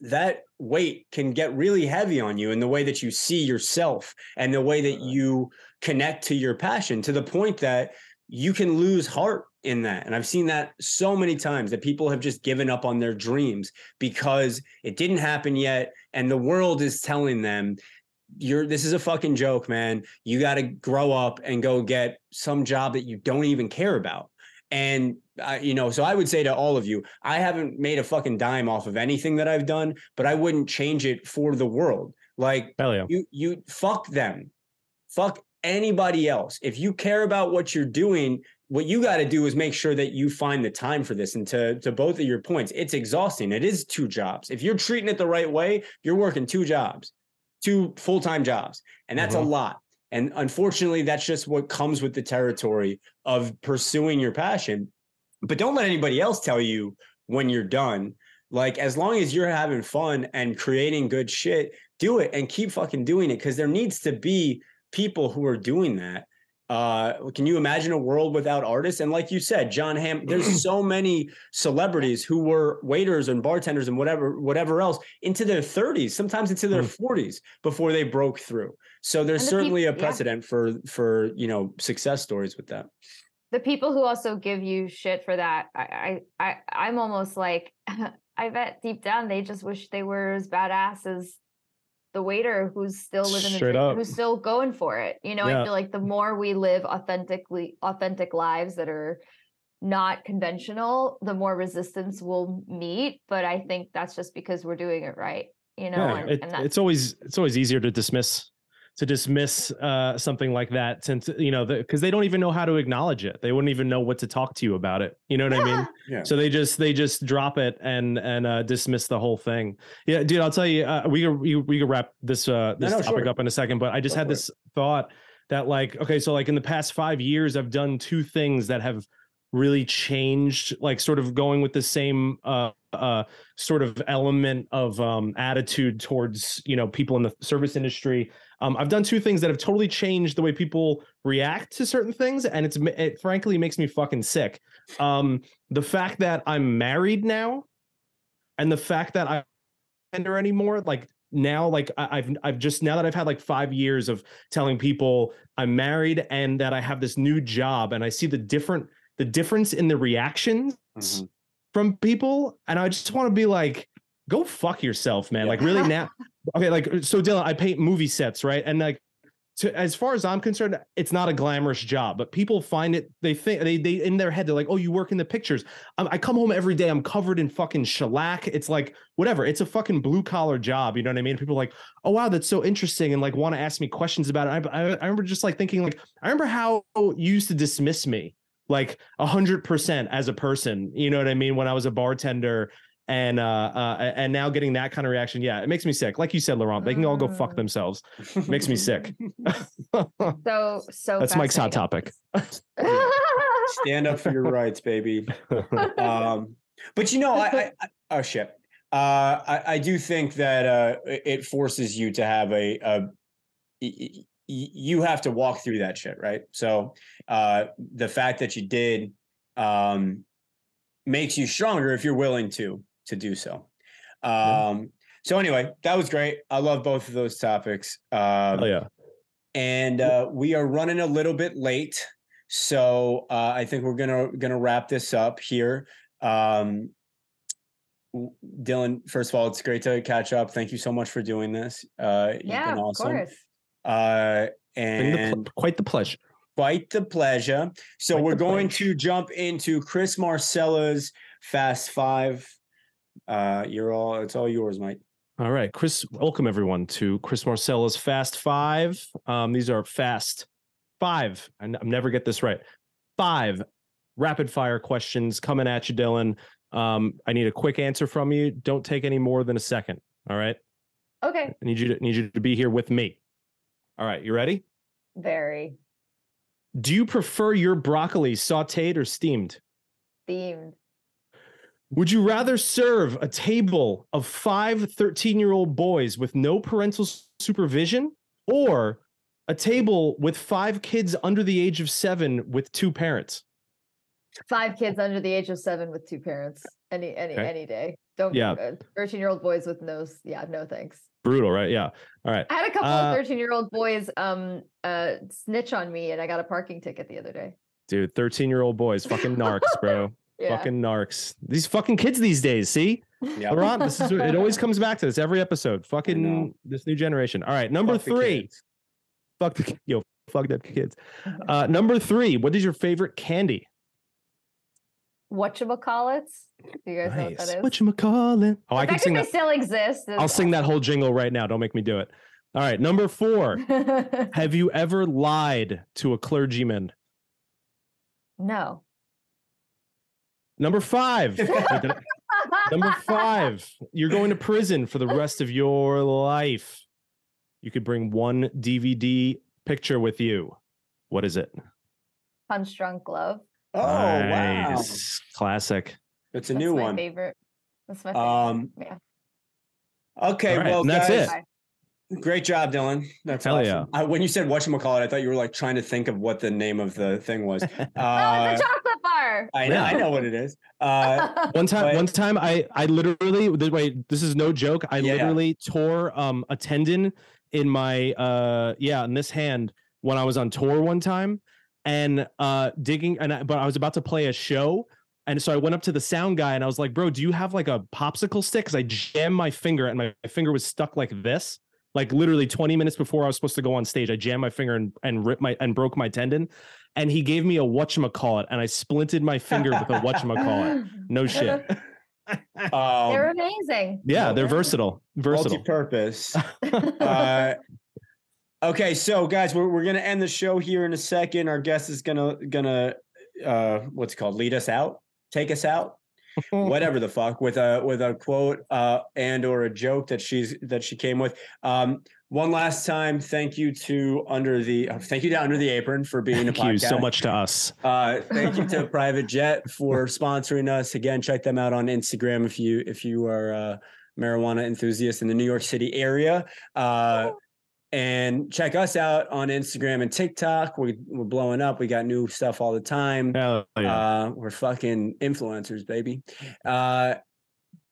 Speaker 2: that weight can get really heavy on you in the way that you see yourself and the way that you connect to your passion to the point that you can lose heart in that. And I've seen that so many times that people have just given up on their dreams because it didn't happen yet. And the world is telling them, you're this is a fucking joke, man. You got to grow up and go get some job that you don't even care about. And uh, you know, so I would say to all of you, I haven't made a fucking dime off of anything that I've done, but I wouldn't change it for the world. Like
Speaker 1: yeah.
Speaker 2: you, you fuck them, fuck anybody else. If you care about what you're doing, what you got to do is make sure that you find the time for this. And to to both of your points, it's exhausting. It is two jobs. If you're treating it the right way, you're working two jobs, two full time jobs, and that's mm-hmm. a lot. And unfortunately, that's just what comes with the territory of pursuing your passion. But don't let anybody else tell you when you're done. Like as long as you're having fun and creating good shit, do it and keep fucking doing it because there needs to be people who are doing that. Uh, can you imagine a world without artists? And like you said, Jon Hamm, there's so many celebrities who were waiters and bartenders and whatever, whatever else into their 30s, sometimes into their 40s hmm. before they broke through. So there's the certainly people, a precedent yeah. for for you know success stories with that.
Speaker 4: The people who also give you shit for that, I I, I I'm almost like I bet deep down they just wish they were as badass as the waiter who's still living the dream, up. who's still going for it. You know, yeah. I feel like the more we live authentically authentic lives that are not conventional, the more resistance we'll meet. But I think that's just because we're doing it right. You know,
Speaker 1: yeah, and, it, and it's always it's always easier to dismiss to dismiss uh, something like that since you know because the, they don't even know how to acknowledge it they wouldn't even know what to talk to you about it you know what yeah. i mean yeah. so they just they just drop it and and uh, dismiss the whole thing yeah dude i'll tell you uh, we we, we can wrap this uh this no, no, topic sure. up in a second but i just Go had this it. thought that like okay so like in the past five years i've done two things that have really changed like sort of going with the same uh uh sort of element of um attitude towards you know people in the service industry um i've done two things that have totally changed the way people react to certain things and it's it frankly makes me fucking sick um the fact that i'm married now and the fact that i enter anymore like now like I've I've just now that I've had like 5 years of telling people I'm married and that I have this new job and I see the different the difference in the reactions mm-hmm. from people and i just want to be like go fuck yourself man yeah. like really now okay like so dylan i paint movie sets right and like to, as far as i'm concerned it's not a glamorous job but people find it they think they they in their head they're like oh you work in the pictures I'm, i come home every day i'm covered in fucking shellac it's like whatever it's a fucking blue collar job you know what i mean people like oh wow that's so interesting and like want to ask me questions about it I, I, I remember just like thinking like i remember how you used to dismiss me like a hundred percent as a person. You know what I mean? When I was a bartender and uh, uh and now getting that kind of reaction, yeah, it makes me sick. Like you said, Laurent, they can all go fuck mm. themselves. It makes me sick.
Speaker 4: so so
Speaker 1: that's Mike's hot topic.
Speaker 2: Stand up for your rights, baby. Um, but you know, I, I, I oh shit. Uh, I, I do think that uh, it forces you to have a, a you have to walk through that shit, right? So uh, the fact that you did um, makes you stronger if you're willing to to do so. Um, So anyway, that was great. I love both of those topics.
Speaker 1: Um, oh yeah.
Speaker 2: And uh, we are running a little bit late, so uh, I think we're gonna gonna wrap this up here. Um, Dylan, first of all, it's great to catch up. Thank you so much for doing this. Uh,
Speaker 4: yeah, awesome. of course.
Speaker 2: Uh, and
Speaker 1: the, quite the pleasure.
Speaker 2: Quite the pleasure. So
Speaker 1: Quite
Speaker 2: we're going
Speaker 1: pleasure.
Speaker 2: to jump into Chris Marcella's Fast Five. Uh, you're all. It's all yours, Mike.
Speaker 1: All right, Chris. Welcome everyone to Chris Marcella's Fast Five. Um, these are fast five. I n- I never get this right. Five rapid fire questions coming at you, Dylan. Um, I need a quick answer from you. Don't take any more than a second. All right.
Speaker 4: Okay.
Speaker 1: I need you to need you to be here with me. All right, you ready?
Speaker 4: Very
Speaker 1: Do you prefer your broccoli sauteed or steamed?
Speaker 4: themed.
Speaker 1: Would you rather serve a table of five 13 year old boys with no parental supervision or a table with five kids under the age of seven with two parents?
Speaker 4: Five kids under the age of seven with two parents. Any any
Speaker 1: Okay.
Speaker 4: any day. Don't
Speaker 1: Yeah.
Speaker 4: Thirteen year old boys with no. Yeah. No thanks.
Speaker 1: Brutal, right? Yeah. All right.
Speaker 4: I had a couple
Speaker 1: Uh,
Speaker 4: of thirteen year old boys um uh snitch on me, and I got a parking ticket the other day.
Speaker 1: Dude, 13 year old boys, fucking narcs, bro.
Speaker 4: Yeah.
Speaker 1: Fucking narcs. These fucking kids these days, see?
Speaker 2: Yeah.
Speaker 1: Laurent, this is it always comes back to this every episode. Fucking this new generation. All right, number
Speaker 2: Fuck
Speaker 1: three.
Speaker 2: kids.
Speaker 1: Fuck the yo, fuck that kids. Uh number three. What is your favorite candy?
Speaker 4: Whatchamacallits? Do you guys know what
Speaker 1: Nice.
Speaker 4: that is?
Speaker 1: What call it? Oh,
Speaker 4: the
Speaker 1: I can
Speaker 4: fact
Speaker 1: sing
Speaker 4: that
Speaker 1: that.
Speaker 4: they still exist.
Speaker 1: I'll sing that whole jingle right now. Don't make me do it. All right, number four. Have you ever lied to a clergyman?
Speaker 4: no.
Speaker 1: Number five. Wait, did I- number five. You're going to prison for the rest of your life. You could bring one DVD picture with you. What is it?
Speaker 4: Punch drunk love.
Speaker 2: Oh wow,
Speaker 1: Classic.
Speaker 2: it's a new one.
Speaker 4: That's
Speaker 2: new
Speaker 4: my
Speaker 2: one.
Speaker 4: favorite. That's my favorite.
Speaker 2: Um,
Speaker 4: yeah.
Speaker 2: Okay,
Speaker 1: All right,
Speaker 2: well,
Speaker 1: that's
Speaker 2: guys,
Speaker 1: it.
Speaker 2: great job, Dylan. That's
Speaker 1: Hell
Speaker 2: awesome.
Speaker 1: yeah.
Speaker 2: I, when you said it, I thought you were like trying to think of what the name of the thing was.
Speaker 4: oh,
Speaker 2: Uh,
Speaker 4: it's a chocolate bar.
Speaker 2: I know, I know what it is. Uh,
Speaker 1: One time,
Speaker 2: But-
Speaker 1: one time, I I literally th- wait. This is no joke. I
Speaker 2: Yeah, yeah.
Speaker 1: literally tore um a tendon in my uh yeah in this hand when I was on tour one time, and uh digging and I, but I was about to play a show. And so I went up to the sound guy and I was like, "Bro, do you have like a popsicle stick?" Because I jammed my finger and my, my finger was stuck like this, like literally 20 minutes before I was supposed to go on stage. I jammed my finger and and ripped my and broke my tendon. And he gave me a whatchamacallit, and I splinted my finger with a whatchamacallit. No shit.
Speaker 4: They're
Speaker 2: um,
Speaker 4: amazing.
Speaker 1: Yeah, they're versatile. Versatile.
Speaker 2: multi-purpose. uh, okay, so guys, we're we're gonna end the show here in a second. Our guest is gonna gonna uh, what's it called lead us out, take us out, whatever the fuck, with a with a quote uh, and or a joke that she's that she came with. Um, one last time, thank you to under the uh, thank you to under the apron for being a
Speaker 1: Thank you so much to us.
Speaker 2: Uh, thank you to Private Jet for sponsoring us. Again, check them out on Instagram if you if you are a marijuana enthusiast in the New York City area. Uh, and check us out on Instagram and TikTok. We, we're blowing up. We got new stuff all the time.
Speaker 1: Yeah.
Speaker 2: Uh, we're fucking influencers, baby. Uh,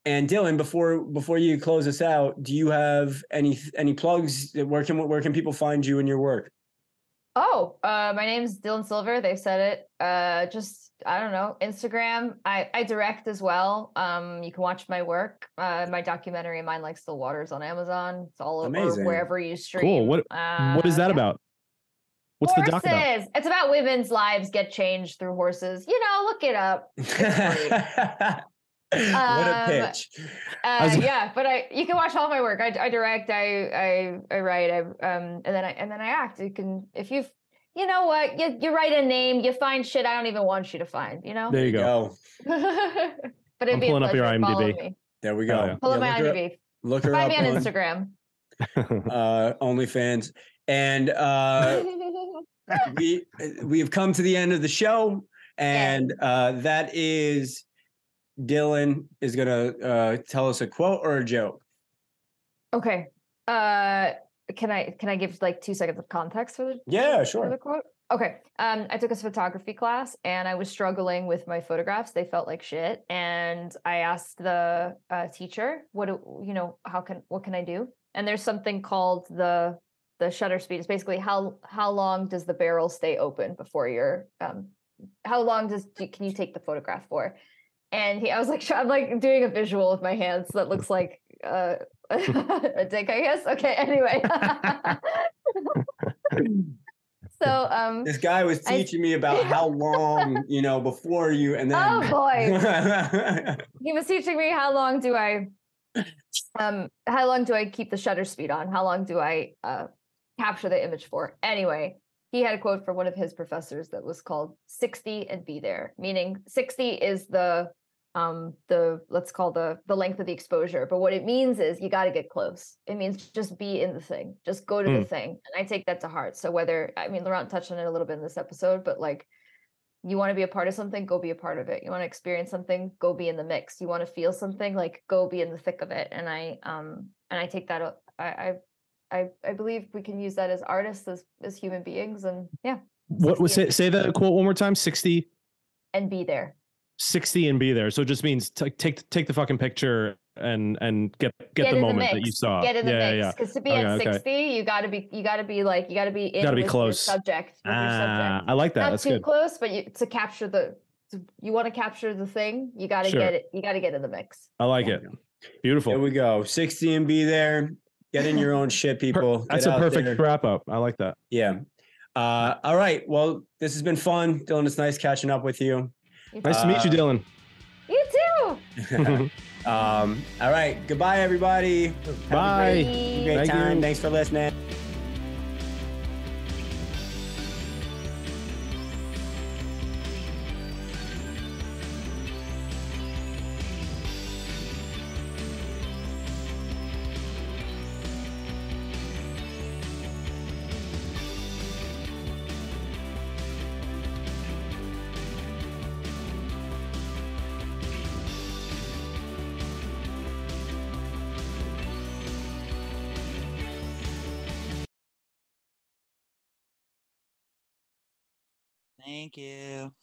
Speaker 2: and Dylan, before before you close us out, do you have any any plugs? Where can where can people find you and your work?
Speaker 4: Oh, uh, my name's Dylan Silver. They've said it. Uh, just I don't know, Instagram. I I direct as well. Um, you can watch my work. Uh, my documentary, Mine Like Still Waters, on Amazon. It's all over wherever you stream.
Speaker 1: cool. What what is that
Speaker 4: yeah.
Speaker 1: about? What's the doc about?
Speaker 4: horses. It's about women's lives get changed through horses. You know, look it up.
Speaker 2: what a
Speaker 4: Um,
Speaker 2: pitch!
Speaker 4: Uh, yeah, but I you can watch all my work. I, I direct, I I I write, I um, and then I and then I act. You can if you you know what you you write a name, you find shit I don't even want you to find. You know.
Speaker 1: There you go.
Speaker 4: but it'd
Speaker 1: I'm
Speaker 4: be a
Speaker 1: pulling up your IMDb.
Speaker 4: me.
Speaker 2: There we
Speaker 1: Oh,
Speaker 2: go.
Speaker 1: yeah.
Speaker 4: Pull up
Speaker 2: Yeah,
Speaker 4: my
Speaker 2: look her
Speaker 4: IMDb.
Speaker 2: Look her
Speaker 4: Find
Speaker 2: up
Speaker 4: me on
Speaker 2: on
Speaker 4: Instagram.
Speaker 2: uh, OnlyFans, and uh, we we have come to the end of the show, and uh, that is Dylan is gonna uh, tell us a quote or a joke.
Speaker 4: okay. Uh, can I can I give like two seconds of context for the
Speaker 2: Yeah,
Speaker 4: for
Speaker 2: sure.
Speaker 4: the quote? Okay. Um, I took a photography class and I was struggling with my photographs. They felt like shit. And I asked the uh, teacher, what do, you know, how can what can I do? And there's something called the the shutter speed. It's basically how how long does the barrel stay open before you're um how long does can you take the photograph for? And he, I was like, I'm like doing a visual with my hands that looks like uh, a dick, I guess. Okay. Anyway, So um
Speaker 2: This guy was
Speaker 4: I-
Speaker 2: teaching me about how long, you know, before you, and then.
Speaker 4: oh boy. he was teaching me how long do I um how long do I keep the shutter speed on? How long do I uh capture the image for? Anyway, he had a quote from one of his professors that was called 60 and be there, meaning 60 is the um the let's call the the length of the exposure but what it means is you got to get close. It means just be in the thing just go to the thing and i take that to heart. So whether i mean laurent touched on it a little bit in this episode but like you want to be a part of something go be a part of it. You want to experience something go be in the mix. You want to feel something like go be in the thick of it. And i um and i take that o- i i i, I believe we can use that as artists as as human beings and yeah
Speaker 1: What was it? Say the quote one more time. 60,
Speaker 4: and be there
Speaker 1: 60 and be there. So it just means t- take take the fucking picture and and get get, the
Speaker 4: in
Speaker 1: moment that you saw.
Speaker 4: Get in the
Speaker 1: yeah,
Speaker 4: mix
Speaker 1: yeah,
Speaker 4: because to be
Speaker 1: Okay,
Speaker 4: at
Speaker 1: okay.
Speaker 4: 60, you got to be you got to be like you got to be in
Speaker 1: Gotta be close.
Speaker 4: your subject. With your
Speaker 1: Ah,
Speaker 4: subject.
Speaker 1: I like that.
Speaker 4: Not
Speaker 1: That's
Speaker 4: too
Speaker 1: good.
Speaker 4: close, but you, to capture the to, you want to capture the thing, you got to
Speaker 1: Sure.
Speaker 4: get it. You got to get in the mix.
Speaker 1: I like it.
Speaker 2: There
Speaker 1: Beautiful.
Speaker 2: we go. 60 and be there. Get in your own shit,
Speaker 1: Per-
Speaker 2: people.
Speaker 1: That's
Speaker 2: Get
Speaker 1: a perfect
Speaker 2: there.
Speaker 1: wrap up. I like that.
Speaker 2: Yeah. Uh, all right. Well, this has been fun. Dylan, it's nice catching up with you.
Speaker 4: You,
Speaker 1: Nice to meet you,
Speaker 2: Uh,
Speaker 1: Dylan.
Speaker 4: you too.
Speaker 2: um, all right. Goodbye, everybody. Have a
Speaker 1: Bye.
Speaker 2: great,
Speaker 4: Bye.
Speaker 2: great
Speaker 1: Thank
Speaker 2: time.
Speaker 1: you.
Speaker 2: Thanks for listening.
Speaker 7: Thank you.